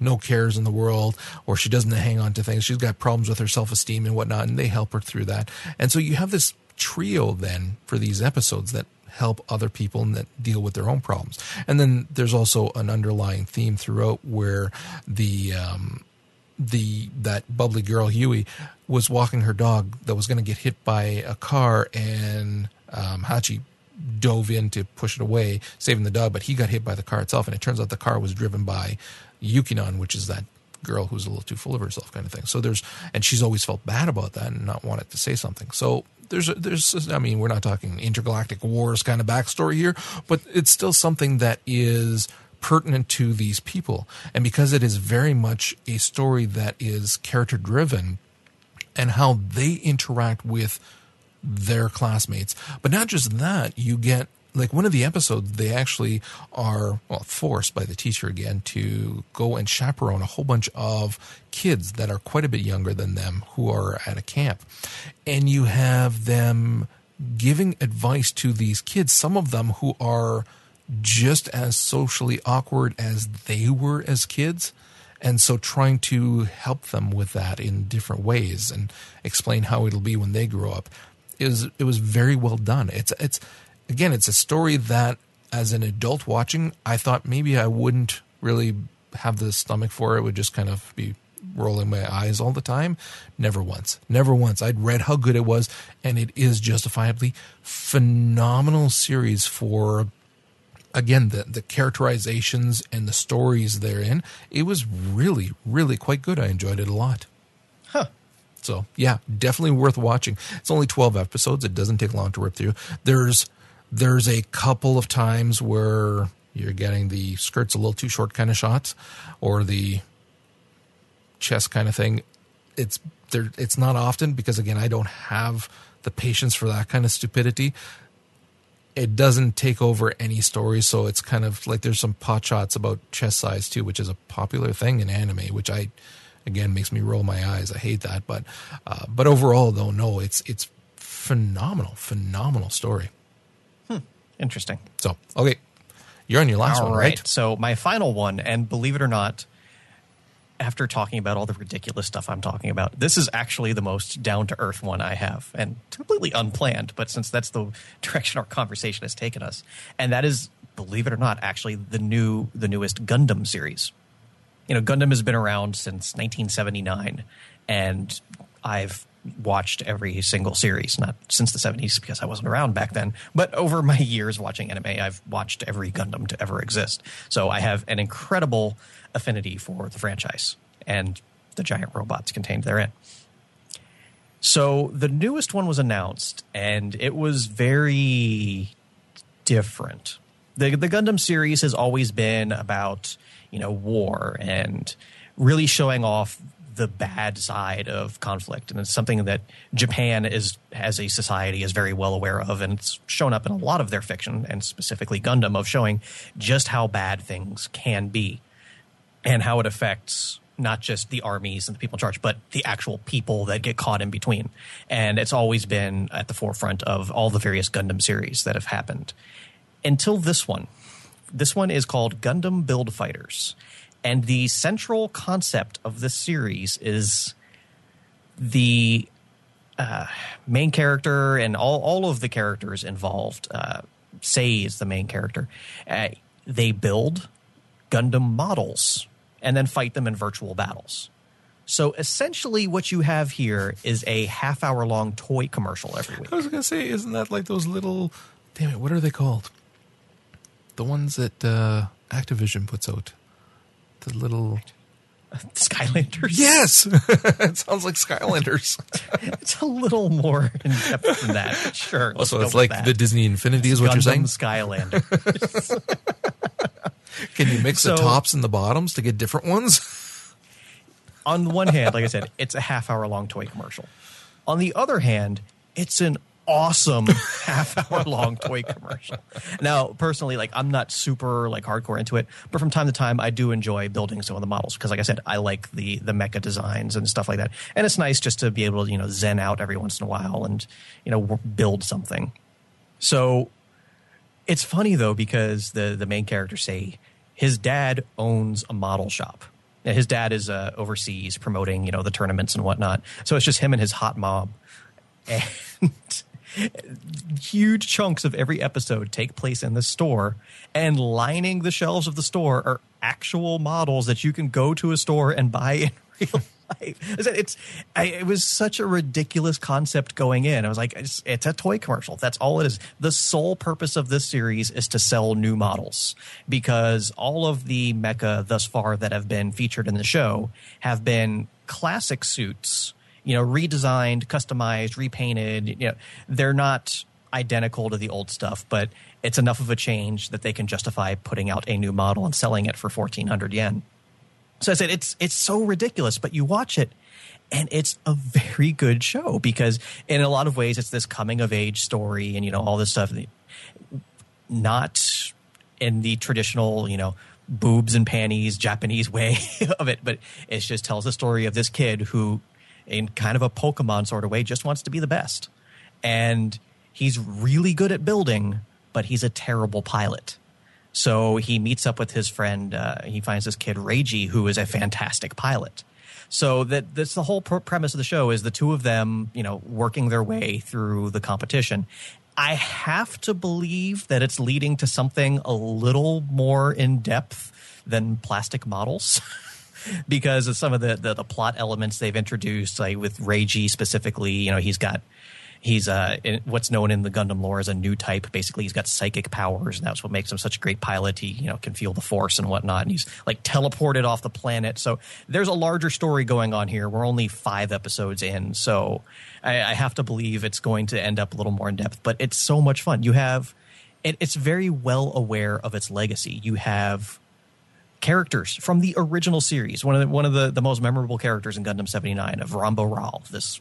no cares in the world, or she doesn't hang on to things. She's got problems with her self esteem and whatnot, and they help her through that. And so you have this trio then for these episodes that help other people and that deal with their own problems. And then there's also an underlying theme throughout where the um, the that bubbly girl Yui was walking her dog that was going to get hit by a car, and um, Hachi dove in to push it away, saving the dog, but he got hit by the car itself, and it turns out the car was driven by Yukinon, which is that girl who's a little too full of herself kind of thing. So there's and she's always felt bad about that and not wanted to say something. So there's there's I mean we're not talking intergalactic wars kind of backstory here, but it's still something that is pertinent to these people. And because it is very much a story that is character driven and how they interact with their classmates. But not just that, you get like one of the episodes they actually are well forced by the teacher again to go and chaperone a whole bunch of kids that are quite a bit younger than them who are at a camp and you have them giving advice to these kids some of them who are just as socially awkward as they were as kids and so trying to help them with that in different ways and explain how it'll be when they grow up is it was very well done it's it's again, it's a story that as an adult watching, I thought maybe I wouldn't really have the stomach for it. Would just kind of be rolling my eyes all the time. Never once. Never once. I'd read how good it was, and it is justifiably phenomenal series for again the the characterizations and the stories therein. It was really, really quite good. I enjoyed it a lot. Huh. So yeah, definitely worth watching. It's only twelve episodes. It doesn't take long to rip through. There's there's a couple of times where you're getting the skirts a little too short kind of shots or the chest kind of thing. It's there it's not often because again I don't have the patience for that kind of stupidity. It doesn't take over any story, so it's kind of like there's some pot shots about chest size too, which is a popular thing in anime, which I again makes me roll my eyes. I hate that, but uh, but overall though, no, it's it's phenomenal, phenomenal story. Interesting. So, okay, you're on your last All one, right. right? So my final one, and believe it or not, after talking about all the ridiculous stuff I'm talking about, this is actually the most down to earth one I have, and completely unplanned. But since that's the [laughs] direction our conversation has taken us, and that is, believe it or not, actually the new the newest Gundam series. You know, Gundam has been around since 1979, and I've watched every single series, not since the 70s because I wasn't around back then, but over my [laughs] years watching anime, I've watched every Gundam to ever exist. So I have an incredible affinity for the franchise and the giant robots contained therein. So the newest one was announced, and it was very different. The the Gundam series has always been about you know war and really showing off the bad side of conflict, and it's something that Japan is as a society is very well aware of, and it's shown up in a lot of their fiction, and specifically Gundam, of showing just how bad things can be, and how it affects not just the armies and the people in charge, but the actual people that get caught in between. And it's always been at the forefront of all the various Gundam series that have happened until this one. This one is called Gundam Build Fighters. And the central concept of this series is the uh, main character and all, all of the characters involved. Uh, Sei is the main character. Uh, they build Gundam models and then fight them in virtual battles. So essentially, what you have here is a half hour long toy commercial every week. I was gonna say, isn't that like those little? Damn it, what are they called? The ones that uh, Activision puts out. The little. [laughs] Skylanders. Yes, [laughs] it sounds like Skylanders. [laughs] It's a little more in depth than that. Sure. let's so go it's like that. the Disney Infinity is what you're saying. Gundam Skylander. Can you mix the tops and the bottoms to get different ones? [laughs] on the one hand, like I said, it's a half hour long toy commercial. On the other hand, it's an awesome [laughs] half hour long toy commercial. Now, personally, like I'm not super like hardcore into it, but from time to time I do enjoy building some of the models because like I said, I like the the mecha designs and stuff like that. And it's nice just to be able to, you know, zen out every once in a while and, you know, build something. So it's funny though because the the main character Sei his dad owns a model shop. His dad is uh, overseas promoting, you know, the tournaments and whatnot. So it's just him and his hot mom, [laughs] and huge chunks of every episode take place in the store. And lining the shelves of the store are actual models that you can go to a store and buy in [laughs] real life. I said, It's I, it was such a ridiculous concept going in. I was like, it's, it's a toy commercial. That's all it is. The sole purpose of this series is to sell new models because all of the mecha thus far that have been featured in the show have been classic suits. You know, redesigned, customized, repainted. You know, they're not identical to the old stuff, but it's enough of a change that they can justify putting out a new model and selling it for fourteen hundred yen. So I said it's it's so ridiculous, but you watch it and it's a very good show because in a lot of ways it's this coming of age story and you know all this stuff not in the traditional, you know, boobs and panties Japanese way [laughs] of it, but it just tells the story of this kid who in kind of a Pokemon sort of way just wants to be the best. And he's really good at building, but he's a terrible pilot. So he meets up with his friend. Uh, he finds this kid Reiji, who is a fantastic pilot. So that that's the whole premise of the show is the two of them, you know, working their way through the competition. I have to believe that it's leading to something a little more in depth than plastic models. [laughs] because of some of the, the, the plot elements they've introduced, like with Reiji specifically, you know, he's got He's uh, what's known in the Gundam lore as a new type. Basically, he's got psychic powers, and that's what makes him such a great pilot. He, you know, can feel the force and whatnot, and he's like teleported off the planet. So there's a larger story going on here. We're only five episodes in, so I, I have to believe it's going to end up a little more in depth. But it's so much fun. You have, it, it's very well aware of its legacy. You have characters from the original series. One of the, one of the, the most memorable characters in Gundam 79 of Ramba Ral, this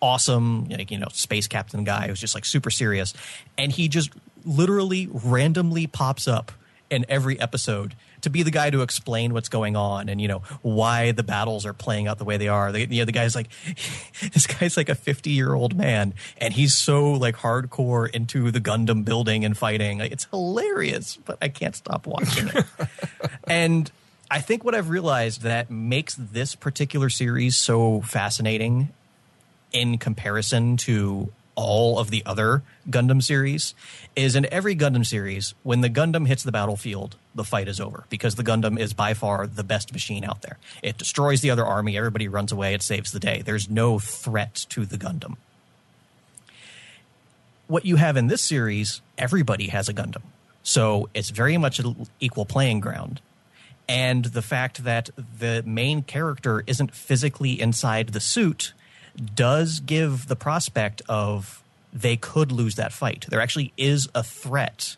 awesome, like, you know, space captain guy who's just like super serious. And he just literally randomly pops up in every episode to be the guy to explain what's going on and you know why the battles are playing out the way they are. The, you know, the guy's like, [laughs] this guy's like a fifty year old man, and he's so like hardcore into the Gundam building and fighting. It's hilarious, but I can't stop watching it. [laughs] and I think what I've realized that makes this particular series so fascinating in comparison to all of the other Gundam series is in every Gundam series, when the Gundam hits the battlefield, the fight is over because the Gundam is by far the best machine out there. It destroys the other army, everybody runs away, it saves the day. There's no threat to the Gundam. What you have in this series, everybody has a Gundam. So it's very much an equal playing ground. And the fact that the main character isn't physically inside the suit does give the prospect of they could lose that fight. There actually is a threat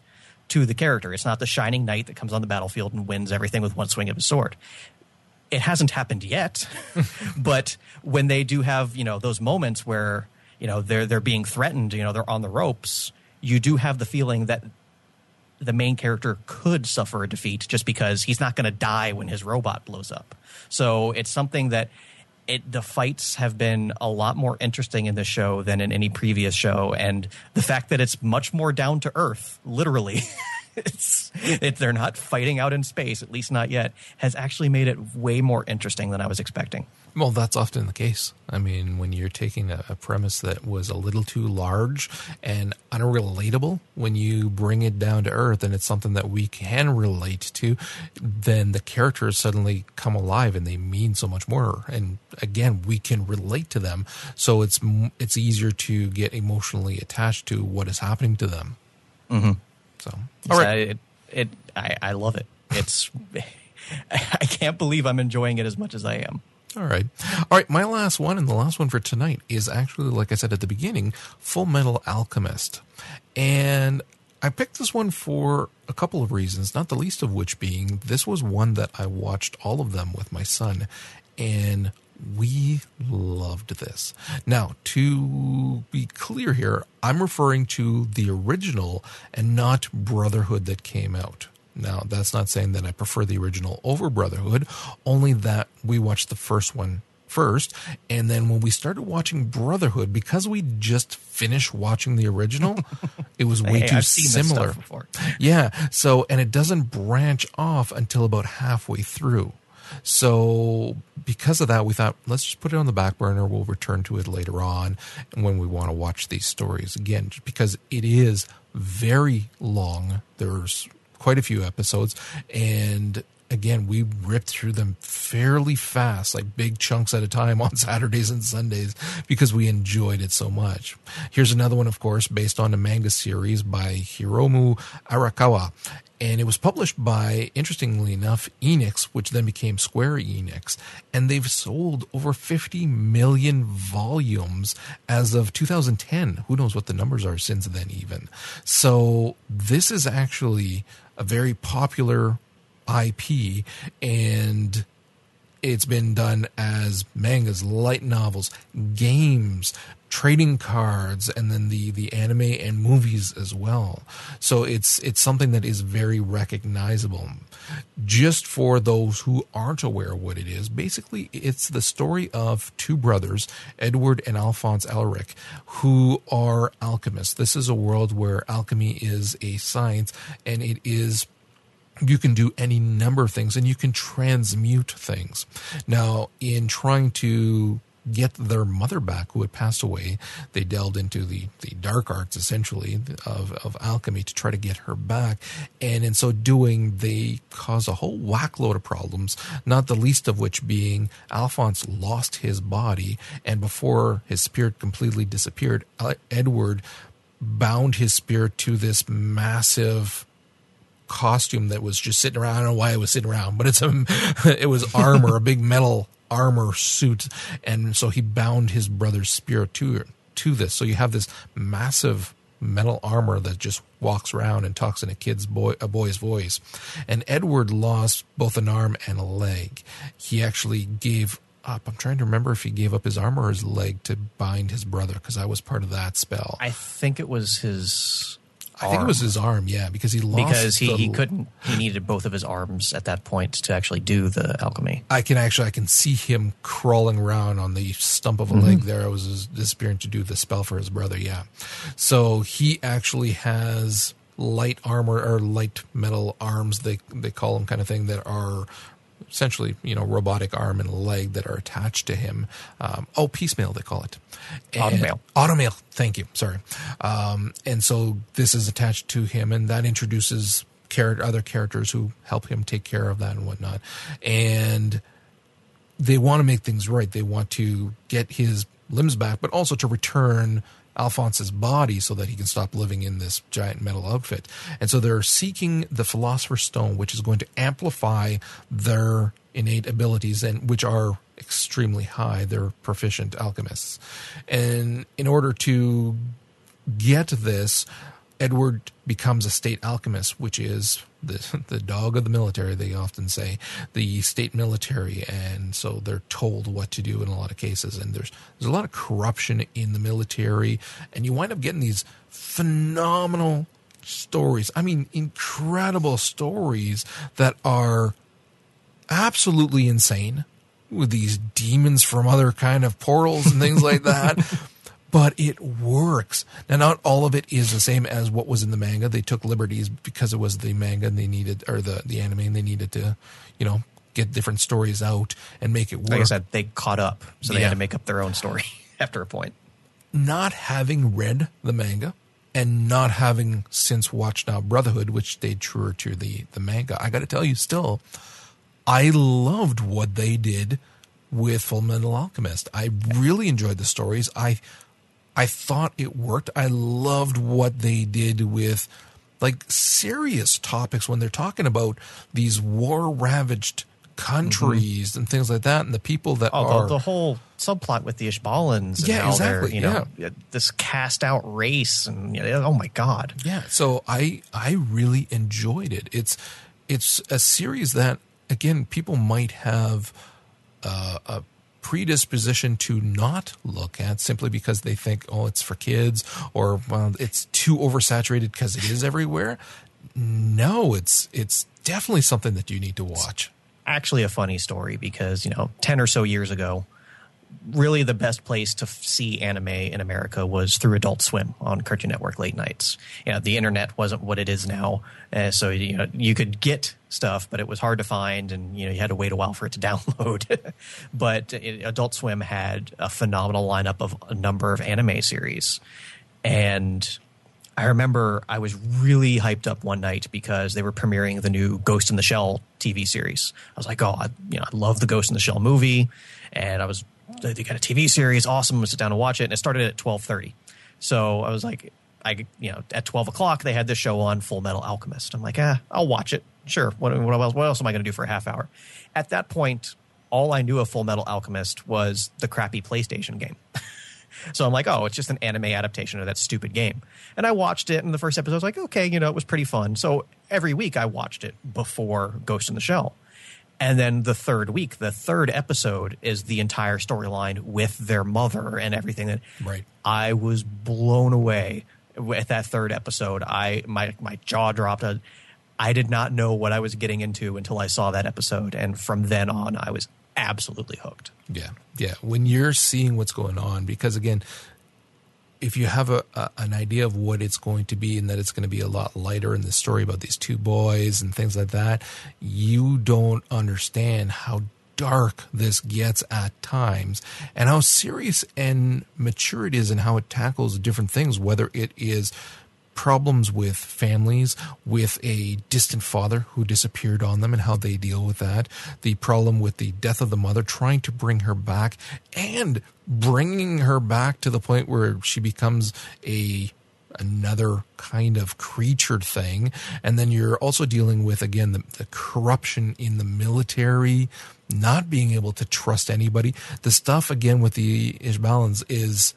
to the character. It's not the shining knight that comes on the battlefield and wins everything with one swing of his sword. It hasn't happened yet, [laughs] but when they do have, you know, those moments where, you know, they're they're being threatened, you know, they're on the ropes, you do have the feeling that the main character could suffer a defeat just because he's not going to die when his robot blows up. So it's something that it the fights have been a lot more interesting in this show than in any previous show, and the fact that it's much more down to earth, literally. [laughs] it's, it, they're not fighting out in space, at least not yet, has actually made it way more interesting than I was expecting. Well, that's often the case. I mean, when you're taking a, a, premise that was a little too large and unrelatable, when you bring it down to earth and it's something that we can relate to, then the characters suddenly come alive and they mean so much more. And again, we can relate to them, so it's it's easier to get emotionally attached to what is happening to them. Mm-hmm. So, all right, it, it I, I love it. It's [laughs] I can't believe I'm enjoying it as much as I am. All right. All right. My last one and the last one for tonight is actually, like I said at the beginning, Full Metal Alchemist. And I picked this one for a couple of reasons, not the least of which being this was one that I watched all of them with my son. And we loved this. Now, to be clear here, I'm referring to the original and not Brotherhood that came out. Now, that's not saying that I prefer the original over Brotherhood, only that we watched the first one first. And then when we started watching Brotherhood, because we just finished watching the original, [laughs] it was way hey, too similar. Yeah. So, and it doesn't branch off until about halfway through. So, because of that, we thought let's just put it on the back burner. We'll return to it later on when we want to watch these stories again, because it is very long. There's quite a few episodes, and again, we ripped through them fairly fast, like big chunks at a time [laughs] on Saturdays and Sundays because we enjoyed it so much. Here's another one, of course, based on a manga series by Hiromu Arakawa. And it was published by, interestingly enough, Enix, which then became Square Enix. And they've sold over 50 million volumes as of 2010. Who knows what the numbers are since then, even. So this is actually a very popular IP and it's been done as mangas, light novels, games, trading cards, and then the, the anime and movies as well. So it's it's something that is very recognizable. Just for those who aren't aware what it is, basically it's the story of two brothers, Edward and Alphonse Elric, who are alchemists. This is a world where alchemy is a science and it is you can do any number of things and you can transmute things. Now, in trying to get their mother back who had passed away, they delved into the, the dark arts essentially of, of alchemy to try to get her back. And in so doing, they cause a whole whackload of problems, not the least of which being Alphonse lost his body. And before his spirit completely disappeared, uh, Edward bound his spirit to this massive costume that was just sitting around. I don't know why it was sitting around, but it's a, [laughs] it was armor, a big metal armor suit. And so he bound his brother's spirit to, to this. So you have this massive metal armor that just walks around and talks in a kid's boy, a boy's voice. And Edward lost both an arm and a leg. He actually gave up. I'm trying to remember if he gave up his arm or his leg to bind his brother because I was part of that spell. I think it was his I think it was his arm, yeah, because he lost because he, the, he couldn't he needed both of his arms at that point to actually do the alchemy. I can actually I can see him crawling around on the stump of a mm-hmm. leg there. I was disappearing to do the spell for his brother, yeah. So he actually has light armor or light metal arms they they call them kind of thing that are essentially, you know, robotic arm and leg that are attached to him. Um, oh, piecemeal, they call it. Automail. Automail. Thank you. Sorry. Um, and so this is attached to him, and that introduces char- other characters who help him take care of that and whatnot. And they want to make things right. They want to get his limbs back, but also to return Alphonse's body so that he can stop living in this giant metal outfit. And so they're seeking the Philosopher's Stone, which is going to amplify their innate abilities and which are extremely high. They're proficient alchemists. And in order to get this, Edward becomes a state alchemist, which is the the dog of the military. They often say the state military, and so they're told what to do in a lot of cases. And there's there's a lot of corruption in the military, and you wind up getting these phenomenal stories. I mean, incredible stories that are absolutely insane with these demons from other kind of portals and things like that. [laughs] but it works. Now, not all of it is the same as what was in the manga. They took liberties because it was the manga and they needed, or the, the anime, and they needed to, you know, get different stories out and make it work. Like I said, they caught up, so they yeah. had to make up their own story [laughs] after a point. Not having read the manga and not having since watched now Brotherhood, which stayed truer to the, the manga, I got to tell you, still, I loved what they did with Full Metal Alchemist. I really enjoyed the stories. I I thought it worked. I loved what they did with like serious topics when they're talking about these war ravaged countries mm-hmm. and things like that, and the people that oh, are the, the whole subplot with the Ishbalans. yeah, exactly. You know, yeah. this cast out race, and you know, oh my god. Yeah. So I I really enjoyed it. It's it's a series that again people might have uh, a predisposition to not look at simply because they think, oh, it's for kids or well, it's too oversaturated because it is everywhere. No, it's it's definitely something that you need to watch. Actually, a funny story because you know, ten or so years ago, really the best place to see anime in America was through Adult Swim on Cartoon Network late nights. You know, the internet wasn't what it is now, uh, so you know you could get stuff, but it was hard to find, and you know you had to wait a while for it to [laughs] download. but it, Adult Swim had a phenomenal lineup of a number of anime series, and I remember I was really hyped up one night because they were premiering the new Ghost in the Shell TV series. I was like, oh, I, you know, I love the Ghost in the Shell movie, and I was they got a TV series, awesome. sit down and watch it, and it started at twelve thirty. So I was like, I you know, at twelve o'clock they had this show on Full Metal Alchemist. I'm like, ah, I'll watch it. Sure. What, what else? What else am I going to do for a half hour? At that point, all I knew of Full Metal Alchemist was the crappy PlayStation game. [laughs] so I'm like, oh, it's just an anime adaptation of that stupid game. And I watched it, and the first episode I was like, okay, you know, it was pretty fun. So every week I watched it before Ghost in the Shell. And then the third week, the third episode is the entire storyline with their mother and everything. That Right. I was blown away at that third episode. I my my jaw dropped. I, I did not know what I was getting into until I saw that episode, and from then on, I was absolutely hooked. Yeah, yeah. When you're seeing what's going on, because again, if you have a, a, an idea of what it's going to be and that it's going to be a lot lighter in the story about these two boys and things like that, you don't understand how dark this gets at times and how serious and mature it is and how it tackles different things, whether it is problems with families, with a distant father who disappeared on them and how they deal with that, the problem with the death of the mother, trying to bring her back, and bringing her back to the point where she becomes a another kind of creature thing. And then you're also dealing with again the, the corruption in the military not being able to trust anybody. The stuff again with the ishbalans is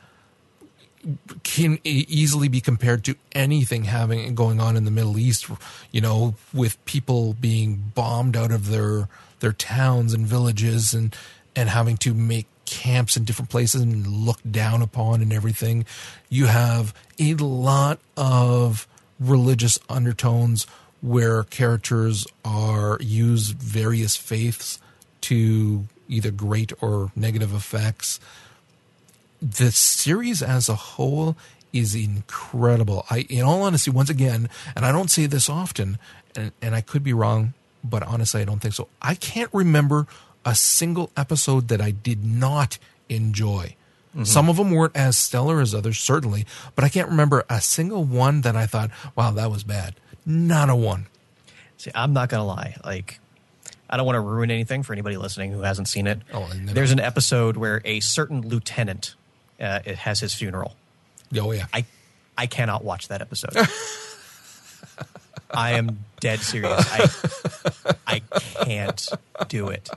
can easily be compared to anything having going on in the Middle East, you know, with people being bombed out of their their towns and villages and and having to make camps in different places and looked down upon and everything. You have a lot of religious undertones where characters are use various faiths to either great or negative effects the series as a whole is incredible. I, in all honesty, once again, and I don't say this often, and, and I could be wrong, but honestly, I don't think so. I can't remember a single episode that I did not enjoy. Mm-hmm. Some of them weren't as stellar as others, certainly, but I can't remember a single one that I thought, wow, that was bad. Not a one. See, I'm not going to lie. Like, I don't want to ruin anything for anybody listening who hasn't seen it. Oh. There's an episode where a certain lieutenant uh, it has his funeral. Oh yeah. I I cannot watch that episode. [laughs] I am dead serious. I I can't do it.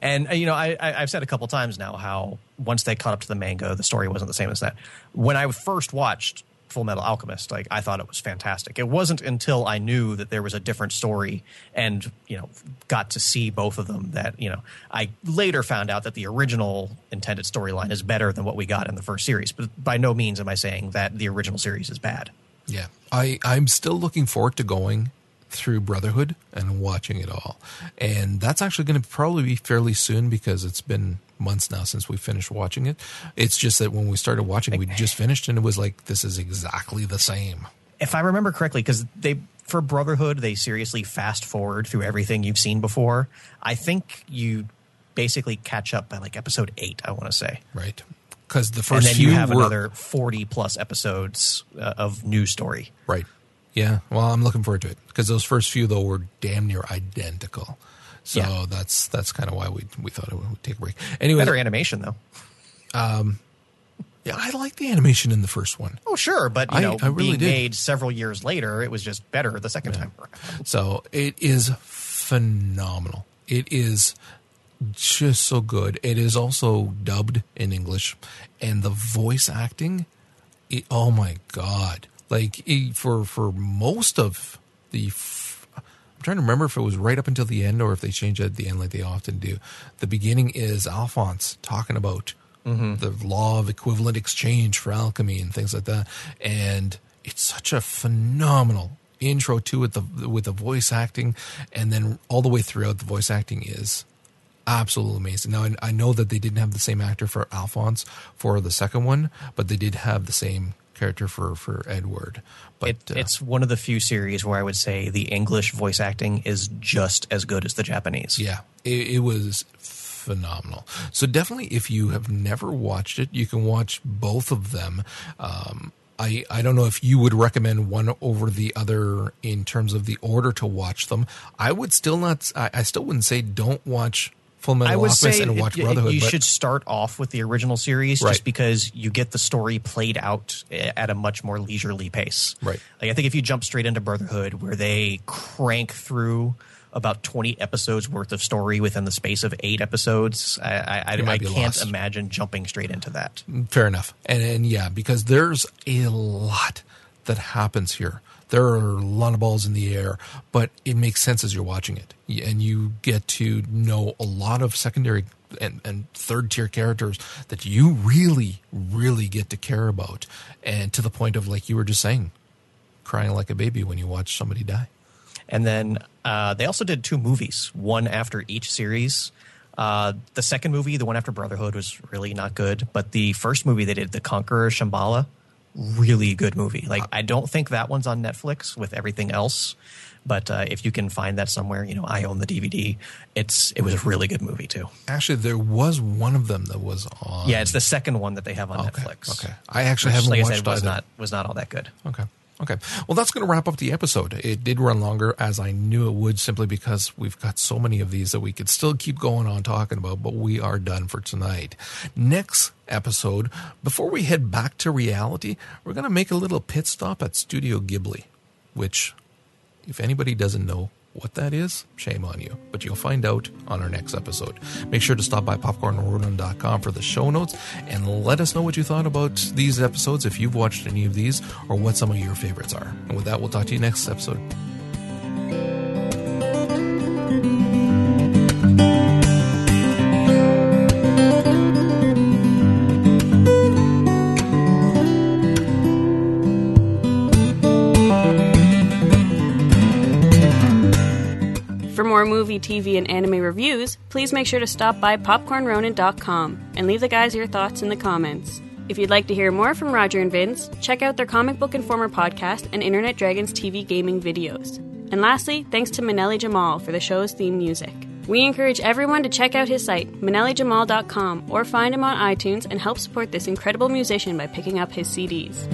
And uh, you know, I, I have said a couple times now how once they caught up to the manga, the story wasn't the same as that. When I first watched Full Metal Alchemist, like I thought it was fantastic. It wasn't until I knew that there was a different story and you know got to see both of them that you know I later found out that the original intended storyline is better than what we got in the first series. But by no means am I saying that the original series is bad. Yeah, I I'm still looking forward to going through Brotherhood and watching it all, and that's actually going to probably be fairly soon because it's been months now since we finished watching it. It's just that when we started watching, we just finished, and it was like this is exactly the same. If I remember correctly, because they for Brotherhood they seriously fast forward through everything you've seen before. I think you basically catch up by like episode eight. I want to say right because the and first then few you have were, another forty plus episodes uh, of new story. right. Yeah, well, I'm looking forward to it because those first few though were damn near identical. So Yeah. that's that's kind of why we we thought it would take a break. Anyway, Better animation though. Um, yeah, I like the animation in the first one. Oh sure, but you I- know, I really being did. made several years later, it was just better the second time around. So it is phenomenal. It is just so good. It is also dubbed in English, and the voice acting. It, oh my god! Like for for most of the. F- I'm trying to remember if it was right up until the end or if they changed it at the end like they often do. The beginning is Alphonse talking about mm-hmm. the law of equivalent exchange for alchemy and things like that. And it's such a phenomenal intro to it the, with the voice acting. And then all the way throughout, the voice acting is absolutely amazing. Now, I, I know that they didn't have the same actor for Alphonse for the second one, but they did have the same character for, for Edward. But It, uh, it's one of the few series where I would say the English voice acting is just as good as the Japanese. Yeah, it, it was phenomenal. So definitely, if you have never watched it, you can watch both of them. Um, I, I don't know if you would recommend one over the other in terms of the order to watch them. I would still not. I, I still wouldn't say don't watch Full Metal I would Alchemist say and watch it- Brotherhood. you but should start off with the original series Right. just because you get the story played out eh, at a much more leisurely pace. Right. Like I think if you jump straight into Brotherhood, where they crank through about 20 episodes worth of story within the space of eight episodes, I, I, I, can't lost. imagine jumping straight into that. Mm, fair enough. And, and yeah, because there's a lot that happens here. There are a lot of balls in the air, but it makes sense as you're watching it. And you get to know a lot of secondary and, and third tier characters that you really, really get to care about. And to the point of, like you were just saying, crying like a baby when you watch somebody die. And then uh, they also did two movies, one after each series. Uh, the second movie, the one after Brotherhood, was really not good. But the first movie they did, The Conqueror Shamballa, really good movie. Like I don't think that one's on Netflix with everything else. But uh, if you can find that somewhere, you know, I own the DVD. It's it was a really good movie too. Actually, there was one of them that was on. Yeah, it's the second one that they have on Okay, Netflix. okay. I actually Which, haven't like I watched said, was either. not was not all that good. Okay. Okay. Well, that's going to wrap up the episode. It did run longer as I knew it would simply because we've got so many of these that we could still keep going on talking about, but we are done for tonight. Next episode, before we head back to reality, we're going to make a little pit stop at Studio Ghibli, which, if anybody doesn't know what that is, shame on you. But you'll find out on our next episode. Make sure to stop by popcornronin.com for the show notes and let us know what you thought about these episodes, if you've watched any of these, or what some of your favorites are. And with that, we'll talk to you next episode. For more movie, TV, and anime reviews, please make sure to stop by popcornronin.com and leave the guys your thoughts in the comments. If you'd like to hear more from Roger and Vince, check out their Comic Book Informer podcast and Internet Dragons TV gaming videos. And lastly, thanks to Manelli Jamal for the show's theme music. We encourage everyone to check out his site, manellijamal.com, or find him on iTunes and help support this incredible musician by picking up his CDs.